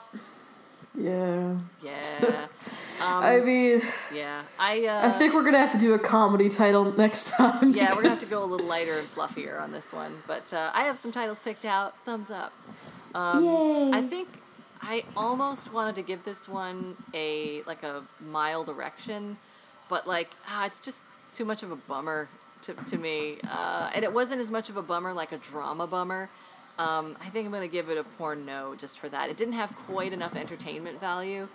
yeah. Yeah. Um, I mean, yeah. I uh, I think we're gonna have to do a comedy title next time. yeah, we're gonna have to go a little lighter and fluffier on this one, but uh, I have some titles picked out. Thumbs up. Um, Yay. I think I almost wanted to give this one a like a mild erection, but like ah, it's just too much of a bummer to, to me, uh, and it wasn't as much of a bummer like a drama bummer. Um, I think I'm gonna give it a poor no just for that. It didn't have quite enough entertainment value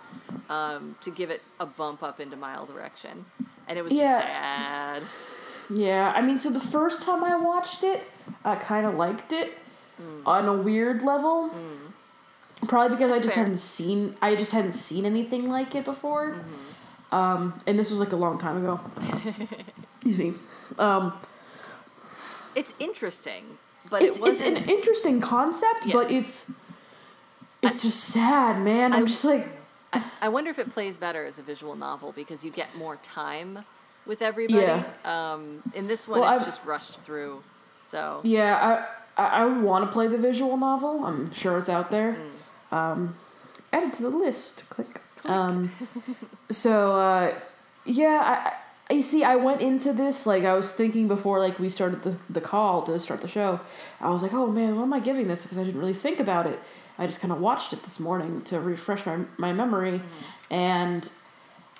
um, to give it a bump up into mild direction, and it was Yeah. just sad. Yeah, I mean, so the first time I watched it, I kind of liked it on a weird level. Probably because That's I just fair. hadn't seen, I just hadn't seen anything like it before. Um, and this was like a long time ago. Excuse me. Um, It's interesting, but it's, it wasn't. an interesting concept, but Yes. it's it's just sad, man. I'm I- just like, I, I wonder if it plays better as a visual novel because you get more time with everybody. Um, in this one, Well, it's I've- just rushed through. So yeah, I I, I would want to play the visual novel. I'm sure it's out there. Mm. Um, add it to the list. Click. Um, so uh, yeah, you see, I went into this like I was thinking before, like we started the the call to start the show. I was like, oh man, what am I giving this? Because I didn't really think about it. I just kind of watched it this morning to refresh my my memory, mm-hmm. and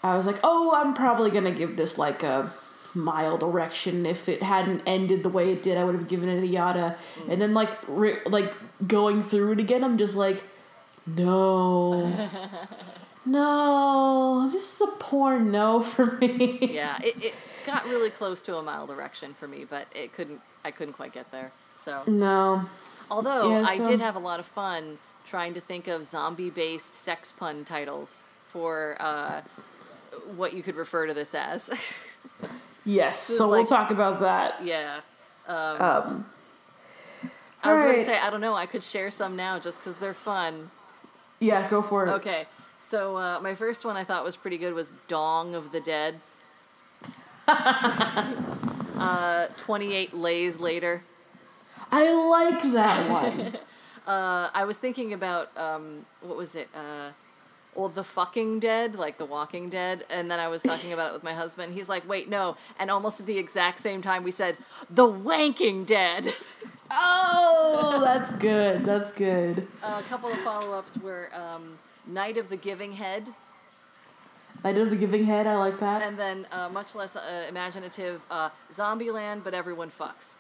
I was like, oh, I'm probably gonna give this like a mild erection. If it hadn't ended the way it did, I would have given it a yada. Mm-hmm. And then like re- like going through it again, I'm just like, no. No, this is a porn no for me. Yeah, it, it got really close to a mild erection for me, but it couldn't. I couldn't quite get there. So, No. although Yeah, I did have a lot of fun trying to think of zombie-based sex pun titles for uh, what you could refer to this as. Yes, so we'll talk about that. yeah. Um, Um, I was going to say I don't know. I could share some now just because they're fun. yeah, go for it. Okay, so uh, my first one I thought was pretty good was Dong of the Dead. uh, 28 lays later. I like that one. Uh, I was thinking about, um, what was it? Uh, well, The Fucking Dead, like The Walking Dead. And then I was talking about it with my husband. He's like, wait, no. And almost at the exact same time, we said, The Wanking Dead. oh, that's good. That's good. a couple of follow ups were um, Night of the Giving Head. I did the giving head. I like that. And then, uh, much less uh, imaginative, uh, Zombieland, but everyone fucks.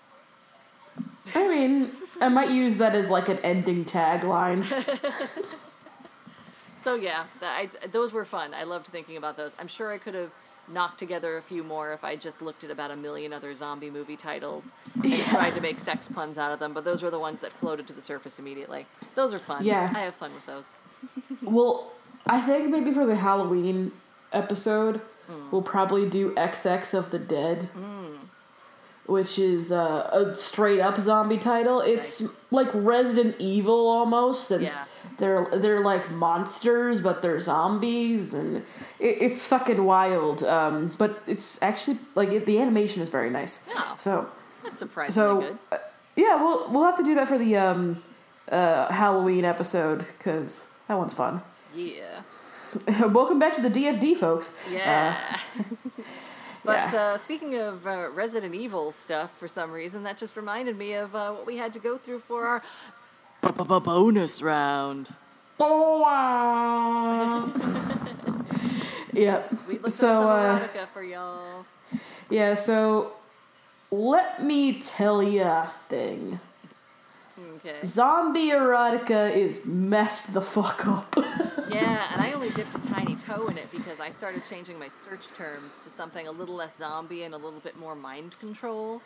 I mean, I might use that as like an ending tagline. So yeah, that, I, those were fun. I loved thinking about those. I'm sure I could have knocked together a few more if I just looked at about a million other zombie movie titles and tried to make sex puns out of them. But those were the ones that floated to the surface immediately. Those are fun. Yeah. I have fun with those. Well, I think maybe for the Halloween episode, Mm. we'll probably do XX of the Dead, which is uh, a straight up zombie title. It's Nice. like Resident Evil almost, and Yeah. they're they're like monsters, but they're zombies, and it, it's fucking wild. Um, but it's actually like it, the animation is very nice. Oh. So That's surprisingly so good. uh, yeah, we'll we'll have to do that for the um, uh, Halloween episode because that one's fun. Yeah. Welcome back to the DFD, folks. Yeah. but yeah. Uh, speaking of uh, Resident Evil stuff, for some reason, that just reminded me of uh, what we had to go through for our bonus round. yep. We looked So, up some uh, erotica for y'all. Yeah, so let me tell you a thing. Okay. Zombie erotica is messed the fuck up. Yeah, and I only dipped a tiny toe in it because I started changing my search terms to something a little less zombie and a little bit more mind control,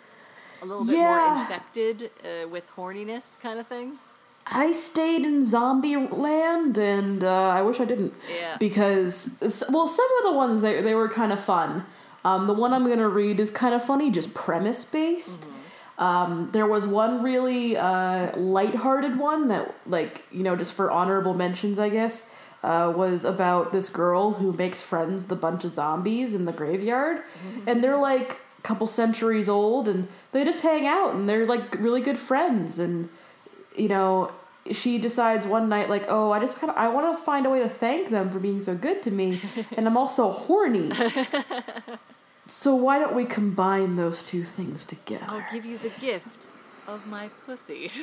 a little bit more infected uh, with horniness kind of thing. I stayed in zombie land, and uh, I wish I didn't. Yeah. Because, well, some of the ones, they, they were kind of fun. Um, the one I'm going to read is kind of funny, just premise based. Um, there was one really uh, lighthearted one that, like, you know, just for honorable mentions, I guess, uh, was about this girl who makes friends with a bunch of zombies in the graveyard. and they're like a couple centuries old, and they just hang out, and they're like really good friends. And, you know, she decides one night, like, oh, I just kind of, I want to find a way to thank them for being so good to me. and I'm also horny. So why don't we combine those two things together? I'll give you the gift of my pussy.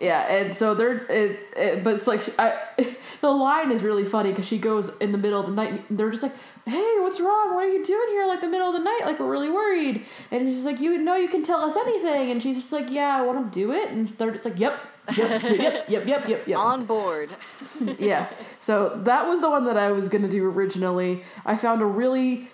Yeah, and so they're, it, it, but it's like I, the line is really funny because she goes in the middle of the night. And they're just like, "Hey, what's wrong? What are you doing here? Like the middle of the night? Like we're really worried." And she's like, "You know, you can tell us anything." And she's just like, "Yeah, I want to do it." And they're just like, "Yep, yep, yep, yep, yep, yep, yep." On board. yeah. So that was the one that I was gonna do originally. I found a really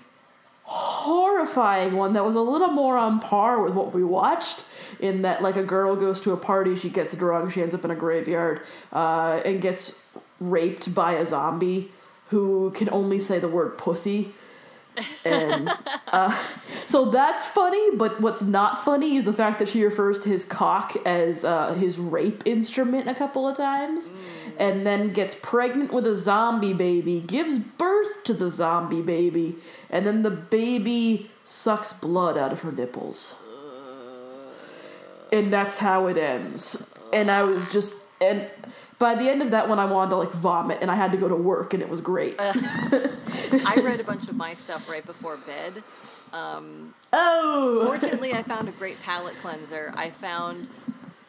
horrifying one that was a little more on par with what we watched. In that, like, a girl goes to a party, she gets drunk, she ends up in a graveyard, uh, and gets raped by a zombie who can only say the word pussy. And uh, so that's funny, but what's not funny is the fact that she refers to his cock as uh, his rape instrument a couple of times, and then gets pregnant with a zombie baby, gives birth to the zombie baby, and then the baby sucks blood out of her nipples. And that's how it ends. And I was just and By the end of that one, I wanted to like vomit, and I had to go to work, and it was great. I read a bunch of my stuff right before bed. oh, Fortunately, I found a great palate cleanser. I found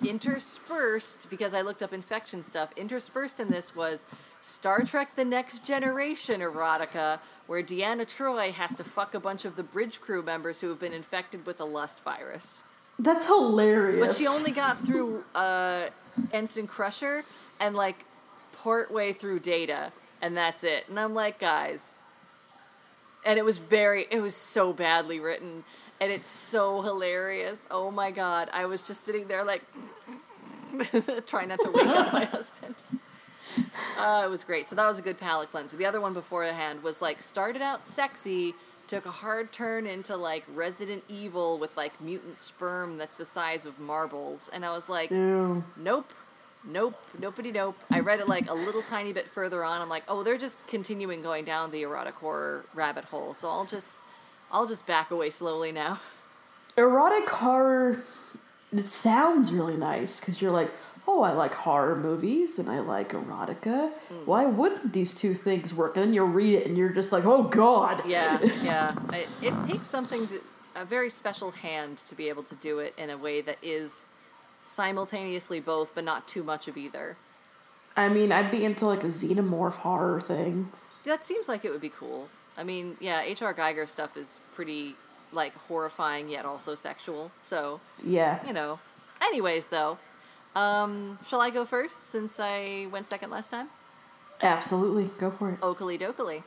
interspersed, because I looked up infection stuff, interspersed in this was Star Trek The Next Generation erotica, where Deanna Troi has to fuck a bunch of the bridge crew members who have been infected with a lust virus. that's hilarious. But she only got through uh, Ensign Crusher and like part way through Data, and that's it. And I'm like, guys. And it was very, it was so badly written, and it's so hilarious. Oh my god, I was just sitting there like, trying not to wake up my husband. Uh, it was great. So that was a good palate cleanser. The other one beforehand was like started out sexy, took a hard turn into like Resident Evil with like mutant sperm that's the size of marbles, and I was like, Ew. nope, nope, nopey nope. I read it like a little tiny bit further on. I'm like, oh, they're just continuing going down the erotic horror rabbit hole. So I'll just, I'll just back away slowly now. erotic horror. It sounds really nice because you're like, oh, I like horror movies and I like erotica. Mm. Why wouldn't these two things work? And then you read it and you're just like, oh god. Yeah, yeah. I, it takes something to a very special hand to be able to do it in a way that is simultaneously both, but not too much of either. I mean, I'd be into like a xenomorph horror thing. That seems like it would be cool. I mean, yeah, H.R. Giger stuff is pretty like horrifying yet also sexual. So Yeah. you know. Anyways, though, um, shall I go first since I went second last time? Absolutely. Go for it. Oakley dokley.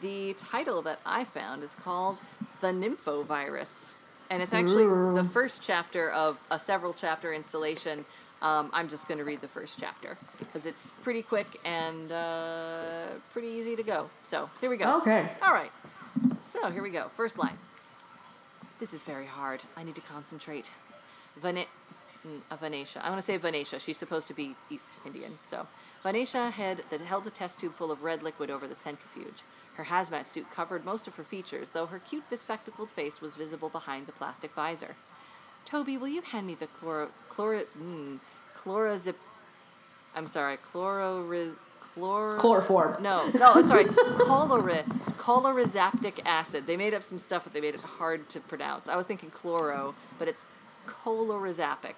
The title that I found is called The Nymphovirus. And it's actually Ooh. the first chapter of a several chapter installation. Um, I'm just going to read the first chapter because it's pretty quick and uh, pretty easy to go. So here we go. Okay. All right. So here we go. First line. This is very hard. I need to concentrate. Vane- mm, uh, Vanesha. I want to say Vanesha. She's supposed to be East Indian. So, Vanesha had that held a test tube full of red liquid over the centrifuge. Her hazmat suit covered most of her features, though her cute bespectacled face was visible behind the plastic visor. Toby, will you hand me the chloro chloro mm, chlorazip? I'm sorry, chloro chloro Chloroform. no, no, sorry. Cholera, chlorizaptic acid. They made up some stuff, but they made it hard to pronounce. I was thinking chloro, but it's cholorizapic,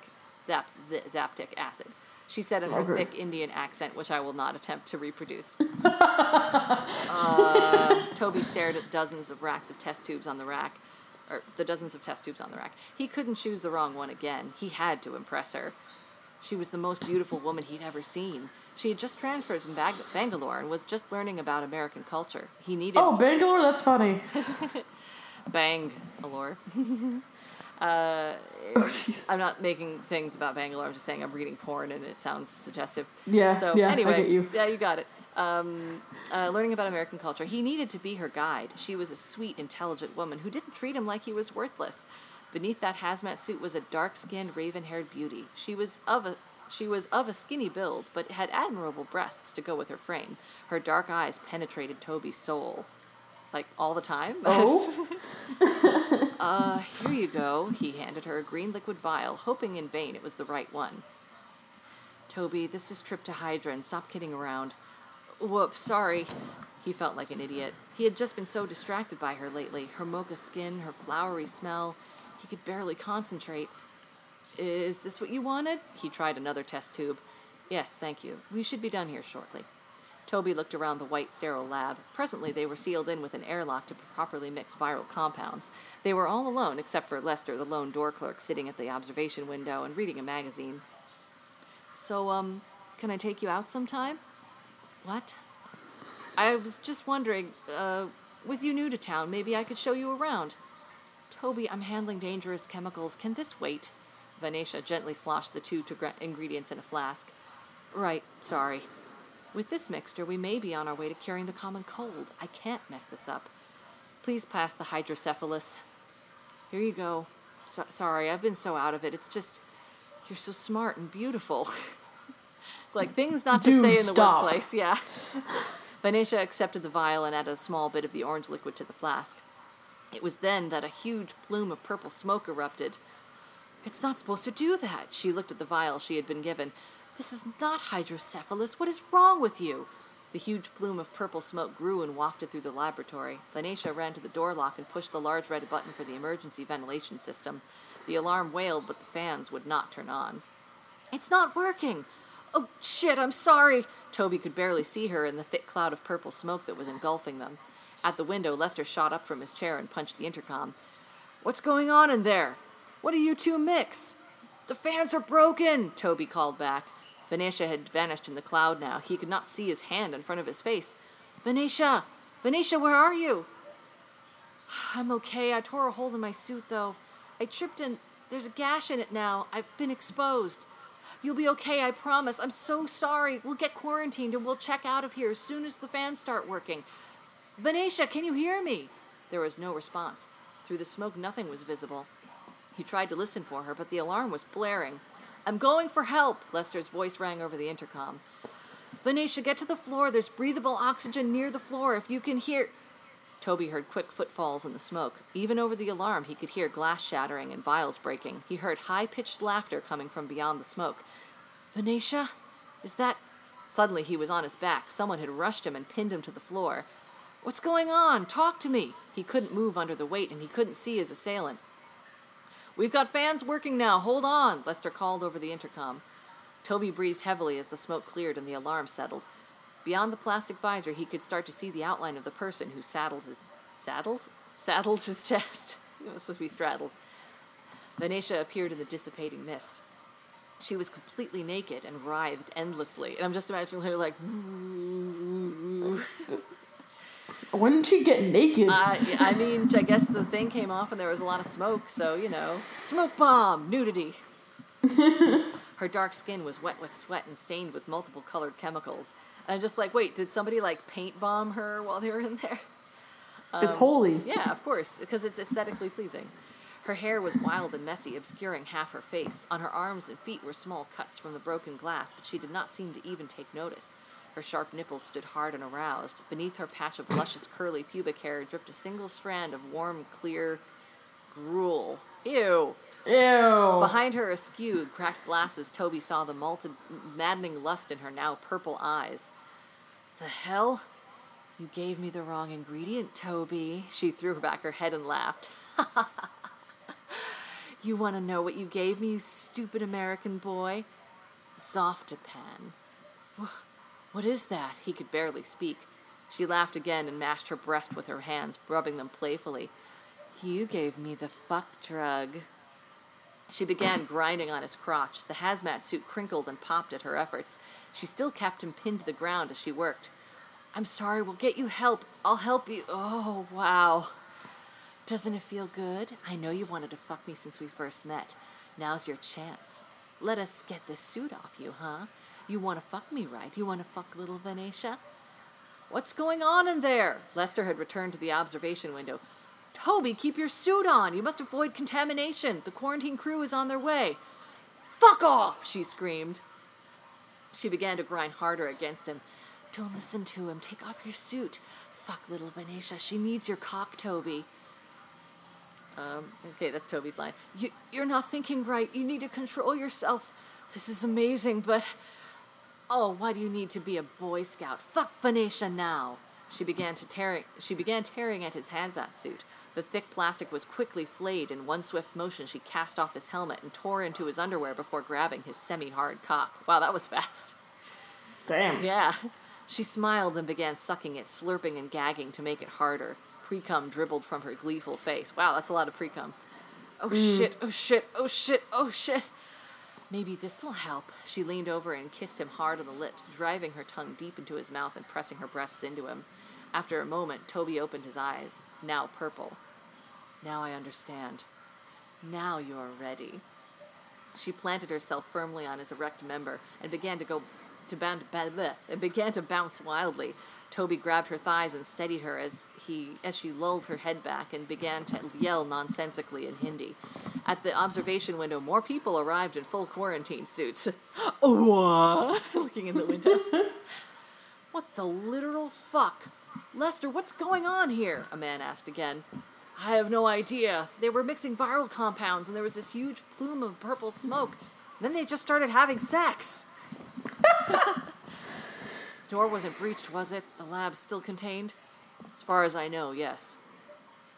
zap, zaptic acid. She said in her thick Indian accent, which I will not attempt to reproduce. uh, Toby stared at the dozens of racks of test tubes on the rack, or the dozens of test tubes on the rack. He couldn't choose the wrong one again. He had to impress her. She was the most beautiful woman he'd ever seen. She had just transferred from Bang- Bangalore and was just learning about American culture. He needed Oh, Bangalore, that's funny. Bangalore. uh, Oh. I'm not making things about Bangalore. I'm just saying I'm reading porn and it sounds suggestive. Yeah, So yeah, anyway, you. yeah, you got it. Um, uh, learning about American culture, he needed to be her guide. She was a sweet, intelligent woman who didn't treat him like he was worthless. Beneath that hazmat suit was a dark-skinned, raven-haired beauty. She was of a she was of a skinny build, but had admirable breasts to go with her frame. Her dark eyes penetrated Toby's soul, like all the time. Oh? Uh, here you go. He handed her a green liquid vial, hoping in vain it was the right one. Toby, this is Triptohydrin. Stop kidding around. Whoops, sorry. He felt like an idiot. He had just been so distracted by her lately. Her mocha skin, her flowery smell. He could barely concentrate. Is this what you wanted? He tried another test tube. Yes, thank you. We should be done here shortly. Toby looked around the white, sterile lab. Presently, they were sealed in with an airlock to properly mix viral compounds. They were all alone, except for Lester, the lone door clerk, sitting at the observation window and reading a magazine. So, um, can I take you out sometime? What? I was just wondering, uh, with you new to town, maybe I could show you around. Toby, I'm handling dangerous chemicals. Can this wait? Vanesha gently sloshed the two ingredients in a flask. Right, sorry. With this mixture, we may be on our way to curing the common cold. I can't mess this up. Please pass the hydrocephalus. Here you go. So- sorry, I've been so out of it. It's just, you're so smart and beautiful. it's like things not to Dude, say in the stop. workplace, yeah. Vanesha accepted the vial and added a small bit of the orange liquid to the flask. It was then that a huge plume of purple smoke erupted. It's not supposed to do that. She looked at the vial she had been given. This is not hydrocephalus. What is wrong with you? The huge plume of purple smoke grew and wafted through the laboratory. Venetia ran to the door lock and pushed the large red button for the emergency ventilation system. The alarm wailed, but the fans would not turn on. It's not working! Oh, shit, I'm sorry! Toby could barely see her in the thick cloud of purple smoke that was engulfing them. At the window, Lester shot up from his chair and punched the intercom. What's going on in there? What do you two mix? The fans are broken, Toby called back. Venetia had vanished in the cloud now. He could not see his hand in front of his face. Venetia! Venetia, where are you? I'm okay. I tore a hole in my suit, though. I tripped and there's a gash in it now. I've been exposed. You'll be okay, I promise. I'm so sorry. We'll get quarantined and we'll check out of here as soon as the fans start working. Venetia, can you hear me? There was no response. Through the smoke, nothing was visible. He tried to listen for her, but the alarm was blaring. I'm going for help, Lester's voice rang over the intercom. Venetia, get to the floor. There's breathable oxygen near the floor. If you can hear. Toby heard quick footfalls in the smoke. Even over the alarm, he could hear glass shattering and vials breaking. He heard high pitched laughter coming from beyond the smoke. Venetia? Is that. Suddenly, he was on his back. Someone had rushed him and pinned him to the floor. What's going on? Talk to me. He couldn't move under the weight, and he couldn't see his assailant. We've got fans working now. Hold on, Lester called over the intercom. Toby breathed heavily as the smoke cleared and the alarm settled. Beyond the plastic visor, he could start to see the outline of the person who saddled his saddled saddled his chest. It was supposed to be straddled. Venetia appeared in the dissipating mist. She was completely naked and writhed endlessly, and I'm just imagining her like. When did she get naked? Uh, I mean, I guess the thing came off and there was a lot of smoke, so you know, smoke bomb, nudity. Her dark skin was wet with sweat and stained with multiple colored chemicals. And I'm just like, wait, did somebody like paint bomb her while they were in there? it's holy. Yeah, of course, because it's aesthetically pleasing. Her hair was wild and messy, obscuring half her face. On her arms and feet were small cuts from the broken glass, but she did not seem to even take notice. Her sharp nipples stood hard and aroused. Beneath her patch of luscious curly pubic hair dripped a single strand of warm, clear gruel. Ew. Ew. Behind her askew, cracked glasses, Toby saw the malted, maddening lust in her now purple eyes. The hell? You gave me the wrong ingredient, Toby. She threw back her head and laughed. you want to know what you gave me, you stupid American boy? Zoftapan. What is that? He could barely speak. She laughed again and mashed her breast with her hands, rubbing them playfully. You gave me the fuck drug. She began grinding on his crotch. The hazmat suit crinkled and popped at her efforts. She still kept him pinned to the ground as she worked. I'm sorry, we'll get you help. I'll help you. Oh, wow. Doesn't it feel good? I know you wanted to fuck me since we first met. Now's your chance. Let us get this suit off you, huh? You want to fuck me, right? You want to fuck little Venetia? What's going on in there? Lester had returned to the observation window. Toby, keep your suit on. You must avoid contamination. The quarantine crew is on their way. Fuck off, she screamed. She began to grind harder against him. Don't listen to him. Take off your suit. Fuck little Venetia. She needs your cock, Toby. Um, okay, that's Toby's line. You, you're not thinking right. You need to control yourself. This is amazing, but. Oh, why do you need to be a Boy Scout? Fuck Venetia now. She began to tearing. She began tearing at his hazmat suit. The thick plastic was quickly flayed. In one swift motion, she cast off his helmet and tore into his underwear before grabbing his semi-hard cock. Wow, that was fast. Damn. Yeah. She smiled and began sucking it, slurping and gagging to make it harder. Precum dribbled from her gleeful face. Wow, that's a lot of precum. Oh mm. shit, oh shit, oh shit, oh shit. Maybe this will help. She leaned over and kissed him hard on the lips, driving her tongue deep into his mouth and pressing her breasts into him. After a moment, Toby opened his eyes, now purple. Now I understand. Now you are ready. She planted herself firmly on his erect member and began to go to bound, and began to bounce wildly. Toby grabbed her thighs and steadied her as he as she lulled her head back and began to yell nonsensically in Hindi. At the observation window, more people arrived in full quarantine suits. what? Looking in the window. what the literal fuck? Lester, what's going on here? A man asked again. I have no idea. They were mixing viral compounds and there was this huge plume of purple smoke. Then they just started having sex. The door wasn't breached, was it? The lab's still contained? As far as I know, yes.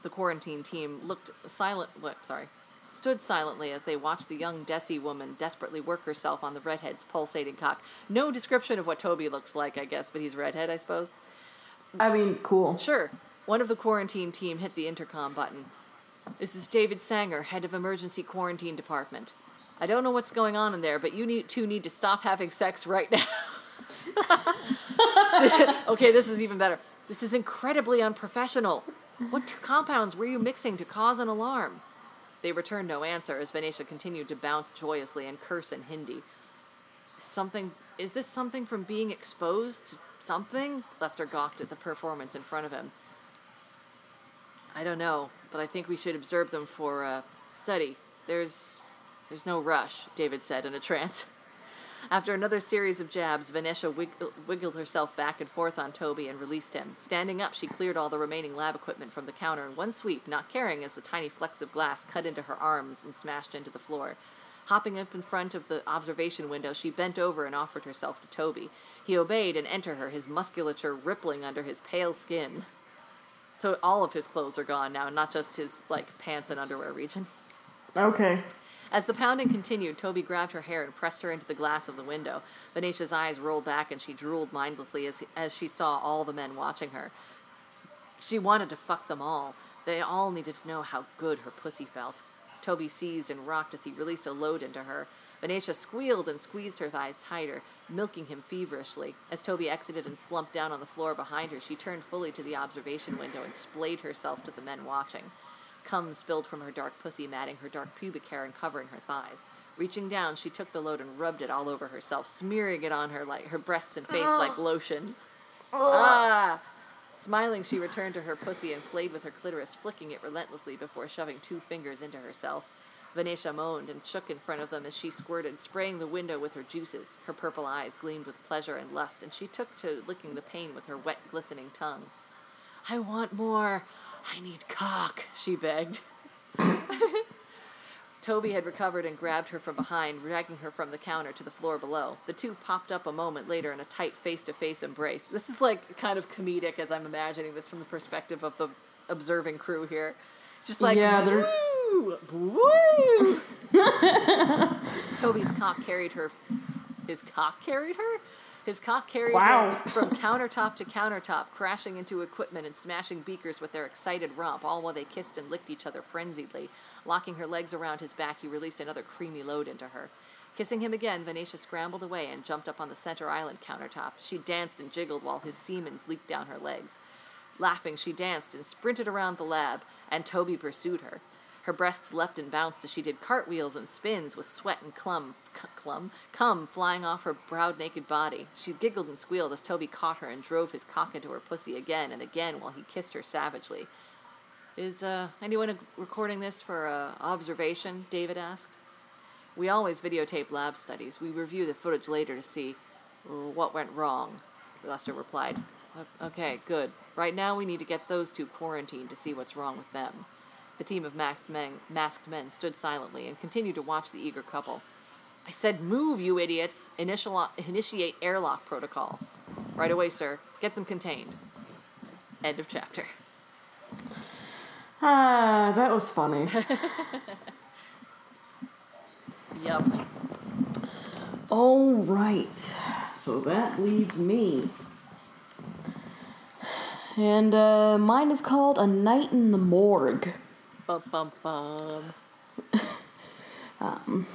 The quarantine team looked silent. What? Sorry. Stood silently as they watched the young Desi woman desperately work herself on the redhead's pulsating cock. No description of what Toby looks like, I guess, but he's redhead, I suppose. I mean, cool. Sure. One of the quarantine team hit the intercom button. This is David Sanger, head of emergency quarantine department. I don't know what's going on in there, but you need, two need to stop having sex right now. okay, this is even better. This is incredibly unprofessional. What compounds were you mixing to cause an alarm? They returned no answer as Venetia continued to bounce joyously and curse in Hindi. Something is this something from being exposed to something? Lester gawked at the performance in front of him. I don't know, but I think we should observe them for uh, study. There's there's no rush, David said in a trance. After another series of jabs, Vanessa wig- wiggled herself back and forth on Toby and released him. Standing up, she cleared all the remaining lab equipment from the counter in one sweep, not caring as the tiny flecks of glass cut into her arms and smashed into the floor. Hopping up in front of the observation window, she bent over and offered herself to Toby. He obeyed and entered her, his musculature rippling under his pale skin. So all of his clothes are gone now, not just his like pants and underwear region. Okay. As the pounding continued, Toby grabbed her hair and pressed her into the glass of the window. Venetia's eyes rolled back and she drooled mindlessly as, as she saw all the men watching her. She wanted to fuck them all. They all needed to know how good her pussy felt. Toby seized and rocked as he released a load into her. Venetia squealed and squeezed her thighs tighter, milking him feverishly. As Toby exited and slumped down on the floor behind her, she turned fully to the observation window and splayed herself to the men watching. Cum spilled from her dark pussy, matting her dark pubic hair and covering her thighs. Reaching down, she took the load and rubbed it all over herself, smearing it on her like her breasts and face like lotion. Ah! Smiling, she returned to her pussy and played with her clitoris, flicking it relentlessly before shoving two fingers into herself. Venetia moaned and shook in front of them as she squirted, spraying the window with her juices. Her purple eyes gleamed with pleasure and lust, and she took to licking the pane with her wet, glistening tongue. I want more. I need cock, she begged. Toby had recovered and grabbed her from behind, dragging her from the counter to the floor below. The two popped up a moment later in a tight face to face embrace. This is like kind of comedic as I'm imagining this from the perspective of the observing crew here. It's just like, Yeah, they're- woo, woo. Toby's cock carried her. His cock carried her? His cock carried Wow. her from countertop to countertop, crashing into equipment and smashing beakers with their excited romp, all while they kissed and licked each other frenziedly. Locking her legs around his back, he released another creamy load into her. Kissing him again, Venetia scrambled away and jumped up on the center island countertop. She danced and jiggled while his semen leaked down her legs. Laughing, she danced and sprinted around the lab, and Toby pursued her. Her breasts leapt and bounced as she did cartwheels and spins with sweat and clum, c- clum, cum flying off her proud naked body. She giggled and squealed as Toby caught her and drove his cock into her pussy again and again while he kissed her savagely. Is uh, anyone recording this for uh, observation? David asked. We always videotape lab studies. We review the footage later to see uh, what went wrong, Lester replied. Okay, good. Right now we need to get those two quarantined to see what's wrong with them. The team of masked men, masked men stood silently and continued to watch the eager couple. I said, move, you idiots! Initial, initiate airlock protocol. Right away, sir. Get them contained. End of chapter. Ah, that was funny. Yep. All right. So that leaves me. And uh, mine is called A Night in the Morgue. Bum bum bum. Um,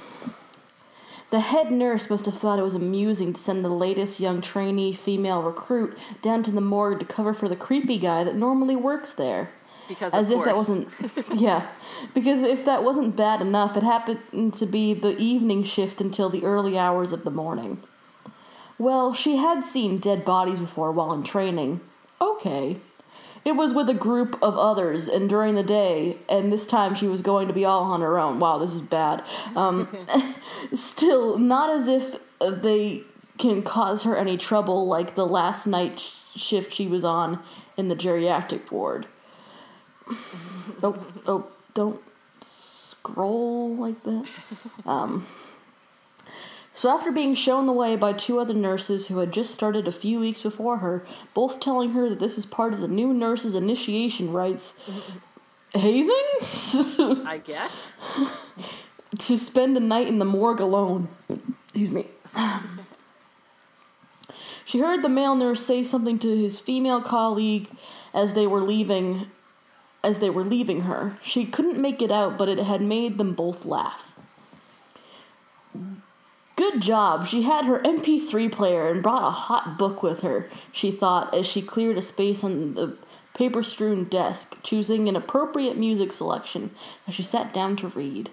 the head nurse must have thought it was amusing to send the latest young trainee female recruit down to the morgue to cover for the creepy guy that normally works there. Because As if that wasn't. yeah. Because if that wasn't bad enough, it happened to be the evening shift until the early hours of the morning. Well, she had seen dead bodies before while in training. Okay. It was with a group of others and during the day, and this time she was going to be all on her own. Wow, this is bad. Um, still, not as if they can cause her any trouble like the last night sh- shift she was on in the geriatric ward. oh, oh, don't scroll like that. Um, So, after being shown the way by two other nurses who had just started a few weeks before her, both telling her that this was part of the new nurses' initiation rites, hazing? I guess. to spend a night in the morgue alone. Excuse me. she heard the male nurse say something to his female colleague as they were leaving as they were leaving her. She couldn't make it out, but it had made them both laugh. Good job. She had her MP3 player and brought a hot book with her, she thought as she cleared a space on the paper strewn desk, choosing an appropriate music selection as she sat down to read.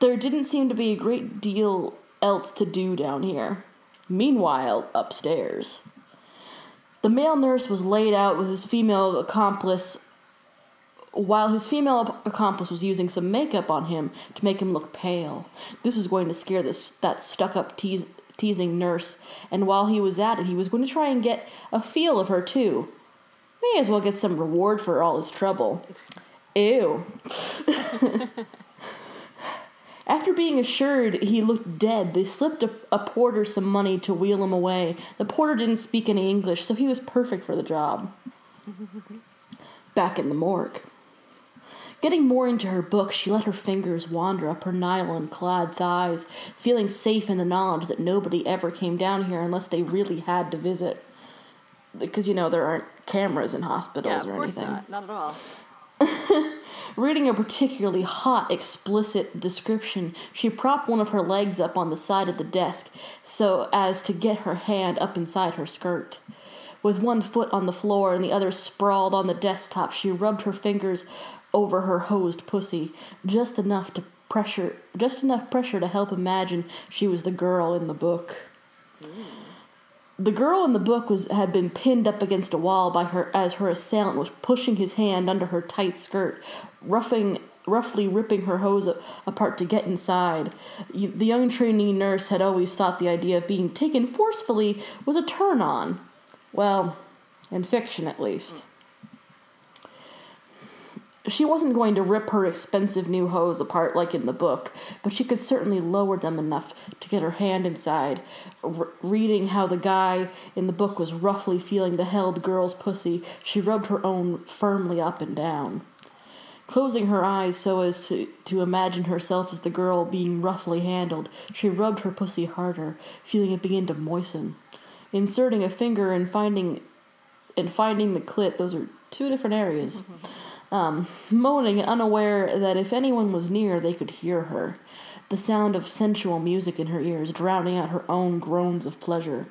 There didn't seem to be a great deal else to do down here. Meanwhile, upstairs, the male nurse was laid out with his female accomplice while his female accomplice was using some makeup on him to make him look pale. This was going to scare this that stuck-up tease, teasing nurse, and while he was at it, he was going to try and get a feel of her too. May as well get some reward for all his trouble. Ew. After being assured he looked dead, they slipped a, a, porter some money to wheel him away. The porter didn't speak any English, so he was perfect for the job. Back in the morgue. Getting more into her book, she let her fingers wander up her nylon clad thighs, feeling safe in the knowledge that nobody ever came down here unless they really had to visit. Because, you know, there aren't cameras in hospitals yeah, of or course anything. Not. not at all. Reading a particularly hot, explicit description, she propped one of her legs up on the side of the desk so as to get her hand up inside her skirt. With one foot on the floor and the other sprawled on the desktop, she rubbed her fingers over her hosed pussy, just enough to pressure just enough pressure to help imagine she was the girl in the book. The girl in the book was had been pinned up against a wall by her as her assailant was pushing his hand under her tight skirt, roughing roughly ripping her hose apart to get inside. The young trainee nurse had always thought the idea of being taken forcefully was a turn on. Well, in fiction at least. She wasn't going to rip her expensive new hose apart like in the book, but she could certainly lower them enough to get her hand inside. R- reading how the guy in the book was roughly feeling the held girl's pussy, she rubbed her own firmly up and down. Closing her eyes so as to, to imagine herself as the girl being roughly handled, she rubbed her pussy harder, feeling it begin to moisten. Inserting a finger and finding and finding the clit, those are two different areas. Mm-hmm. Um, moaning unaware that if anyone was near, they could hear her. The sound of sensual music in her ears, drowning out her own groans of pleasure.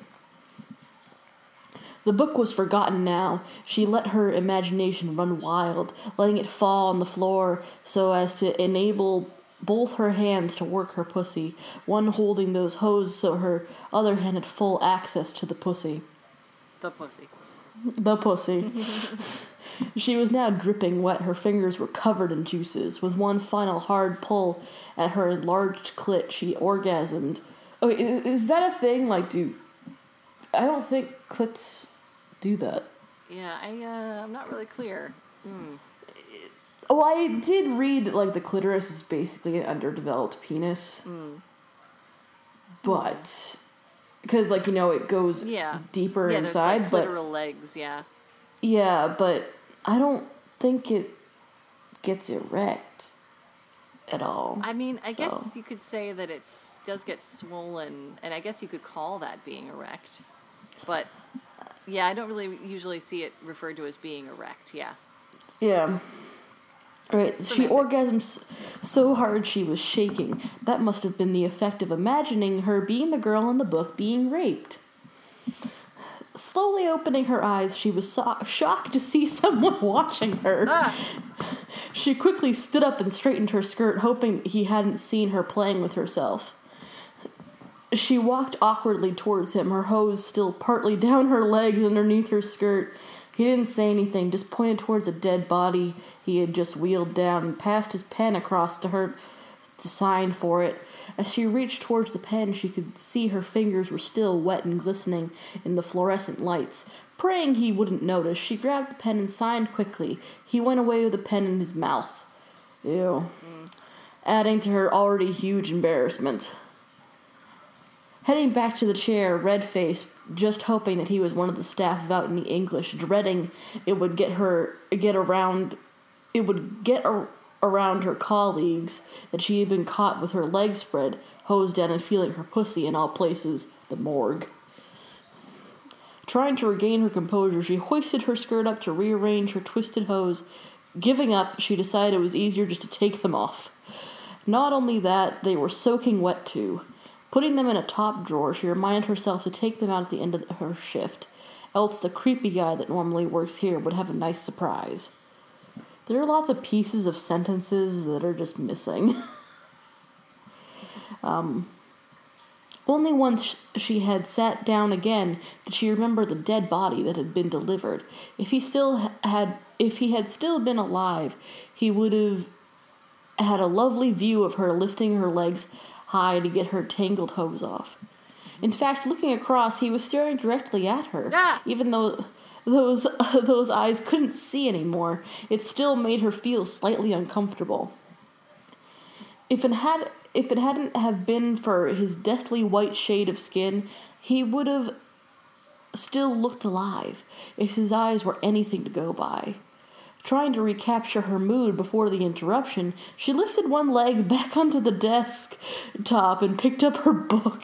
The book was forgotten now. She let her imagination run wild, letting it fall on the floor so as to enable both her hands to work her pussy, one holding those hose so her other hand had full access to the pussy. The pussy. The pussy. she was now dripping wet. Her fingers were covered in juices. With one final hard pull at her enlarged clit, she orgasmed. Oh, is, is that a thing? Like, do. I don't think clits do that. Yeah, I, uh, I'm not really clear. Mm. Oh, I did read that, like, the clitoris is basically an underdeveloped penis. Mm. But. Because, like, you know, it goes Yeah. deeper yeah, inside, like clitoral legs, yeah. Yeah, but I don't think it gets erect at all. I mean, I So- guess you could say that it does get swollen, and I guess you could call that being erect. But yeah, I don't really usually see it referred to as being erect. Yeah. Yeah. Right, she Semantics. orgasmed s- so hard she was shaking. That must have been the effect of imagining her being the girl in the book being raped. Slowly opening her eyes, she was so- shocked to see someone watching her. Ah, She quickly stood up and straightened her skirt, hoping he hadn't seen her playing with herself. She walked awkwardly towards him, her hose still partly down her legs underneath her skirt. He didn't say anything, just pointed towards a dead body he had just wheeled down and passed his pen across to her to sign for it. As she reached towards the pen, she could see her fingers were still wet and glistening in the fluorescent lights. Praying he wouldn't notice, she grabbed the pen and signed quickly. He went away with the pen in his mouth. Ew. Adding to her already huge embarrassment. Heading back to the chair, red faced, just hoping that he was one of the staff without any English, dreading it would get her get around it would get ar- around her colleagues that she had been caught with her legs spread, hosed down and feeling her pussy in all places, the morgue. Trying to regain her composure, she hoisted her skirt up to rearrange her twisted hose. Giving up, she decided it was easier just to take them off. Not only that, they were soaking wet too. Putting them in a top drawer, she reminded herself to take them out at the end of her shift, else the creepy guy that normally works here would have a nice surprise. There are lots of pieces of sentences that are just missing. um, only once she had sat down again did she remember the dead body that had been delivered. If he still had, if he had still been alive, he would have had a lovely view of her lifting her legs high to get her tangled hose off. In fact, looking across, he was staring directly at her, Ah! even though those those eyes couldn't see anymore. It still made her feel slightly uncomfortable. If it had if it hadn't have been for his deathly white shade of skin, he would have still looked alive if his eyes were anything to go by. Trying to recapture her mood before the interruption, she lifted one leg back onto the desk top and picked up her book.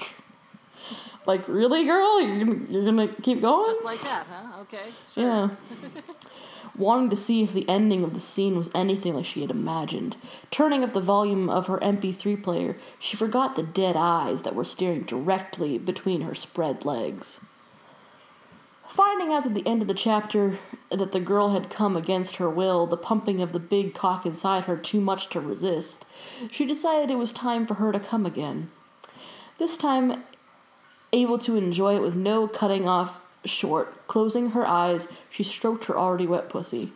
Like, really, girl? You're gonna, you're gonna keep going? Just like that, huh? Okay. Sure. Yeah. Wanting to see if the ending of the scene was anything like she had imagined. Turning up the volume of her MP3 player, she forgot the dead eyes that were staring directly between her spread legs. Finding out at the end of the chapter that the girl had come against her will, the pumping of the big cock inside her too much to resist, she decided it was time for her to come again. This time, able to enjoy it with no cutting off short. Closing her eyes, she stroked her already wet pussy.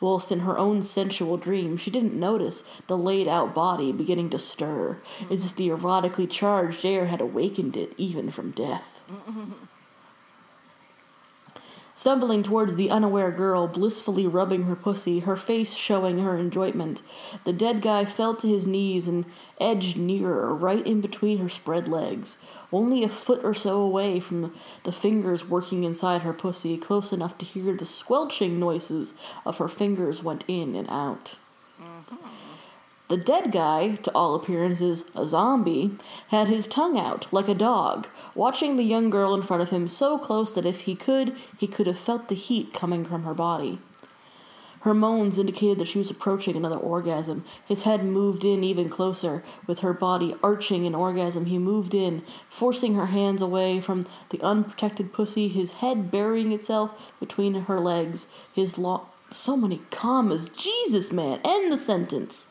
Whilst in her own sensual dream, she didn't notice the laid out body beginning to stir, as if the erotically charged air had awakened it even from death. Stumbling towards the unaware girl, blissfully rubbing her pussy, her face showing her enjoyment, the dead guy fell to his knees and edged nearer, right in between her spread legs, only a foot or so away from the fingers working inside her pussy, close enough to hear the squelching noises of her fingers went in and out. The dead guy, to all appearances a zombie, had his tongue out like a dog, watching the young girl in front of him so close that if he could, he could have felt the heat coming from her body. Her moans indicated that she was approaching another orgasm. His head moved in even closer. With her body arching in orgasm, he moved in, forcing her hands away from the unprotected pussy, his head burying itself between her legs. His long. So many commas. Jesus, man. End the sentence.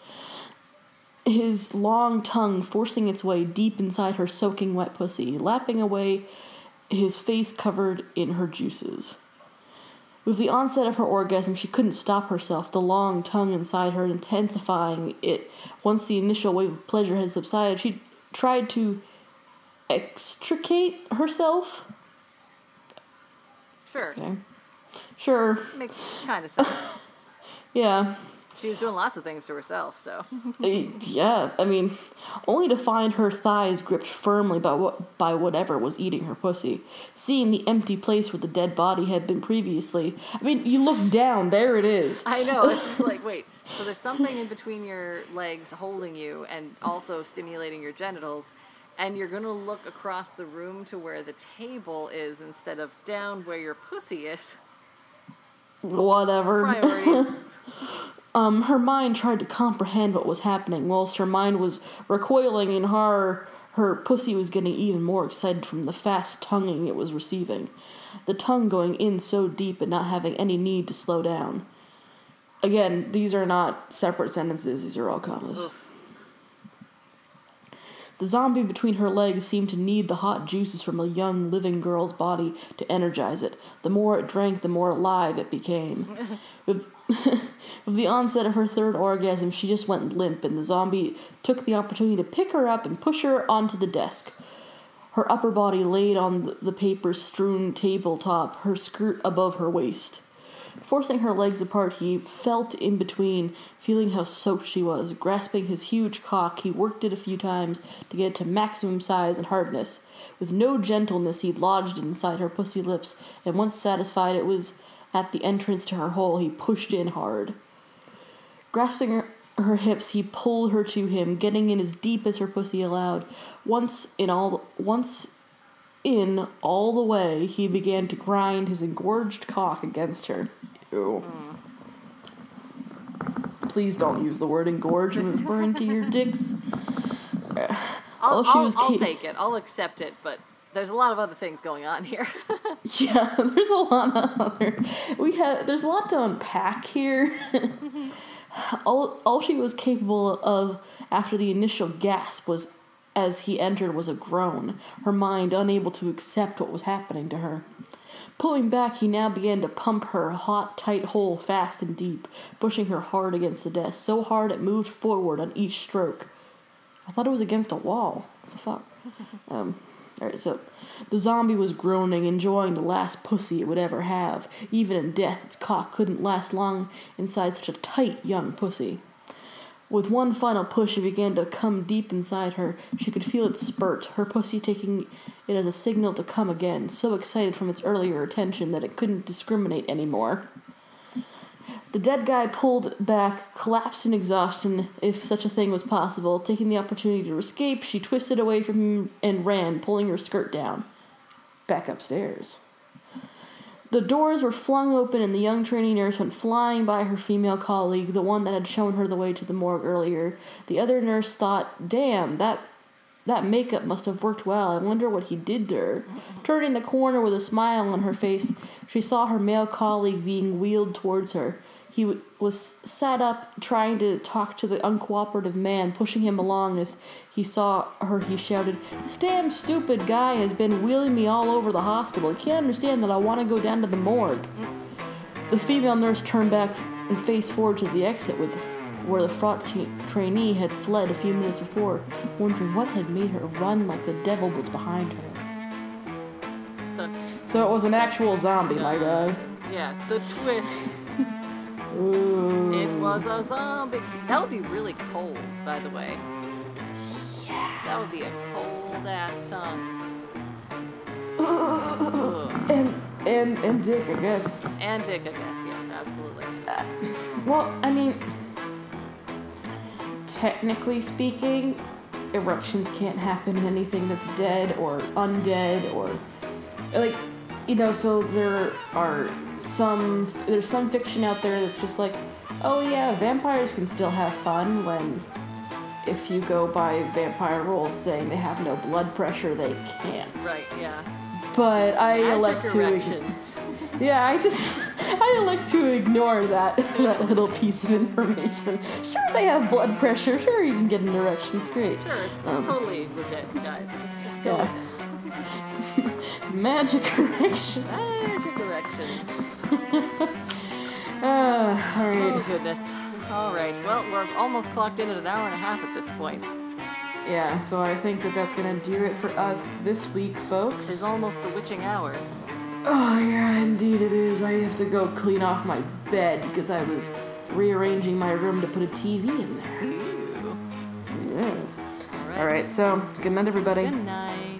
His long tongue forcing its way deep inside her soaking wet pussy, lapping away his face covered in her juices. With the onset of her orgasm, she couldn't stop herself, the long tongue inside her intensifying it. Once the initial wave of pleasure had subsided, she tried to extricate herself. Sure. Okay. Sure. Makes kind of sense. Yeah. She was doing lots of things to herself, so. Uh, yeah, I mean, only to find her thighs gripped firmly by what by whatever was eating her pussy. Seeing the empty place where the dead body had been previously, I mean, you look down, there it is. I know. It's just like, wait. So there's something in between your legs holding you and also stimulating your genitals, and you're gonna look across the room to where the table is instead of down where your pussy is. Whatever. Priorities. Um, her mind tried to comprehend what was happening, whilst her mind was recoiling in horror. Her pussy was getting even more excited from the fast tonguing it was receiving. The tongue going in so deep and not having any need to slow down. Again, these are not separate sentences, these are all commas. Oof. The zombie between her legs seemed to need the hot juices from a young, living girl's body to energize it. The more it drank, the more alive it became. with, with the onset of her third orgasm, she just went limp, and the zombie took the opportunity to pick her up and push her onto the desk. Her upper body laid on the, the paper strewn tabletop, her skirt above her waist. Forcing her legs apart, he felt in between, feeling how soaked she was. Grasping his huge cock, he worked it a few times to get it to maximum size and hardness. With no gentleness, he lodged it inside her pussy lips, and once satisfied it was at the entrance to her hole, he pushed in hard. Grasping her, her hips, he pulled her to him, getting in as deep as her pussy allowed. Once in all, once in all the way, he began to grind his engorged cock against her. Ew. Mm. Please don't use the word engorge when referring to your dicks. I'll, I'll, was I'll take it. I'll accept it, but there's a lot of other things going on here. Yeah, there's a lot of other. We had there's a lot to unpack here. all all she was capable of after the initial gasp was as he entered was a groan, her mind unable to accept what was happening to her. Pulling back, he now began to pump her hot, tight hole fast and deep, pushing her hard against the desk, so hard it moved forward on each stroke. I thought it was against a wall. What the fuck? Um, alright, so the zombie was groaning, enjoying the last pussy it would ever have. Even in death, its cock couldn't last long inside such a tight young pussy. With one final push, it began to come deep inside her. She could feel it spurt, her pussy taking it as a signal to come again, so excited from its earlier attention that it couldn't discriminate anymore. The dead guy pulled back, collapsed in exhaustion, if such a thing was possible. Taking the opportunity to escape, she twisted away from him and ran, pulling her skirt down. Back upstairs. The doors were flung open, and the young trainee nurse went flying by her female colleague, the one that had shown her the way to the morgue earlier. The other nurse thought, "Damn, that that makeup must have worked well. I wonder what he did to her." Turning the corner with a smile on her face, she saw her male colleague being wheeled towards her. He w- was sat up, trying to talk to the uncooperative man, pushing him along. As he saw her, he shouted, This damn stupid guy has been wheeling me all over the hospital. He can't understand that I want to go down to the morgue. The female nurse turned back and faced forward to the exit with where the fraught t- trainee had fled a few minutes before, wondering what had made her run like the devil was behind her. the, So it was an actual zombie, my guy. yeah, the twist. Ooh. It mm. was a zombie. That would be really cold, by the way. Yeah. That would be a cold ass tongue. Ugh. And and and Dick, I guess. And dick, I guess. Yes, absolutely. Uh, well, I mean, technically speaking, eruptions can't happen in anything that's dead or undead or like you know. So there are some there's some fiction out there that's just like, oh yeah, vampires can still have fun when. If you go by vampire rules saying they have no blood pressure, they can't. Right. Yeah. But I Magic elect to erections. yeah, I just I elect to ignore that that little piece of information. Sure, they have blood pressure. Sure, you can get an erection. It's great. Sure, it's Um, totally legit, guys. Just, just go Yeah. with it. Magic erection. Magic erections. Uh, all Oh right. goodness. All right. Well, we're almost clocked in at an hour and a half at this point. Yeah, so I think that that's gonna do it for us this week, folks. It's almost the witching hour. Oh yeah, indeed it is. I have to go clean off my bed because I was rearranging my room to put a TV in there. Ooh. Yes. All right. All right. So good night, everybody. Good night.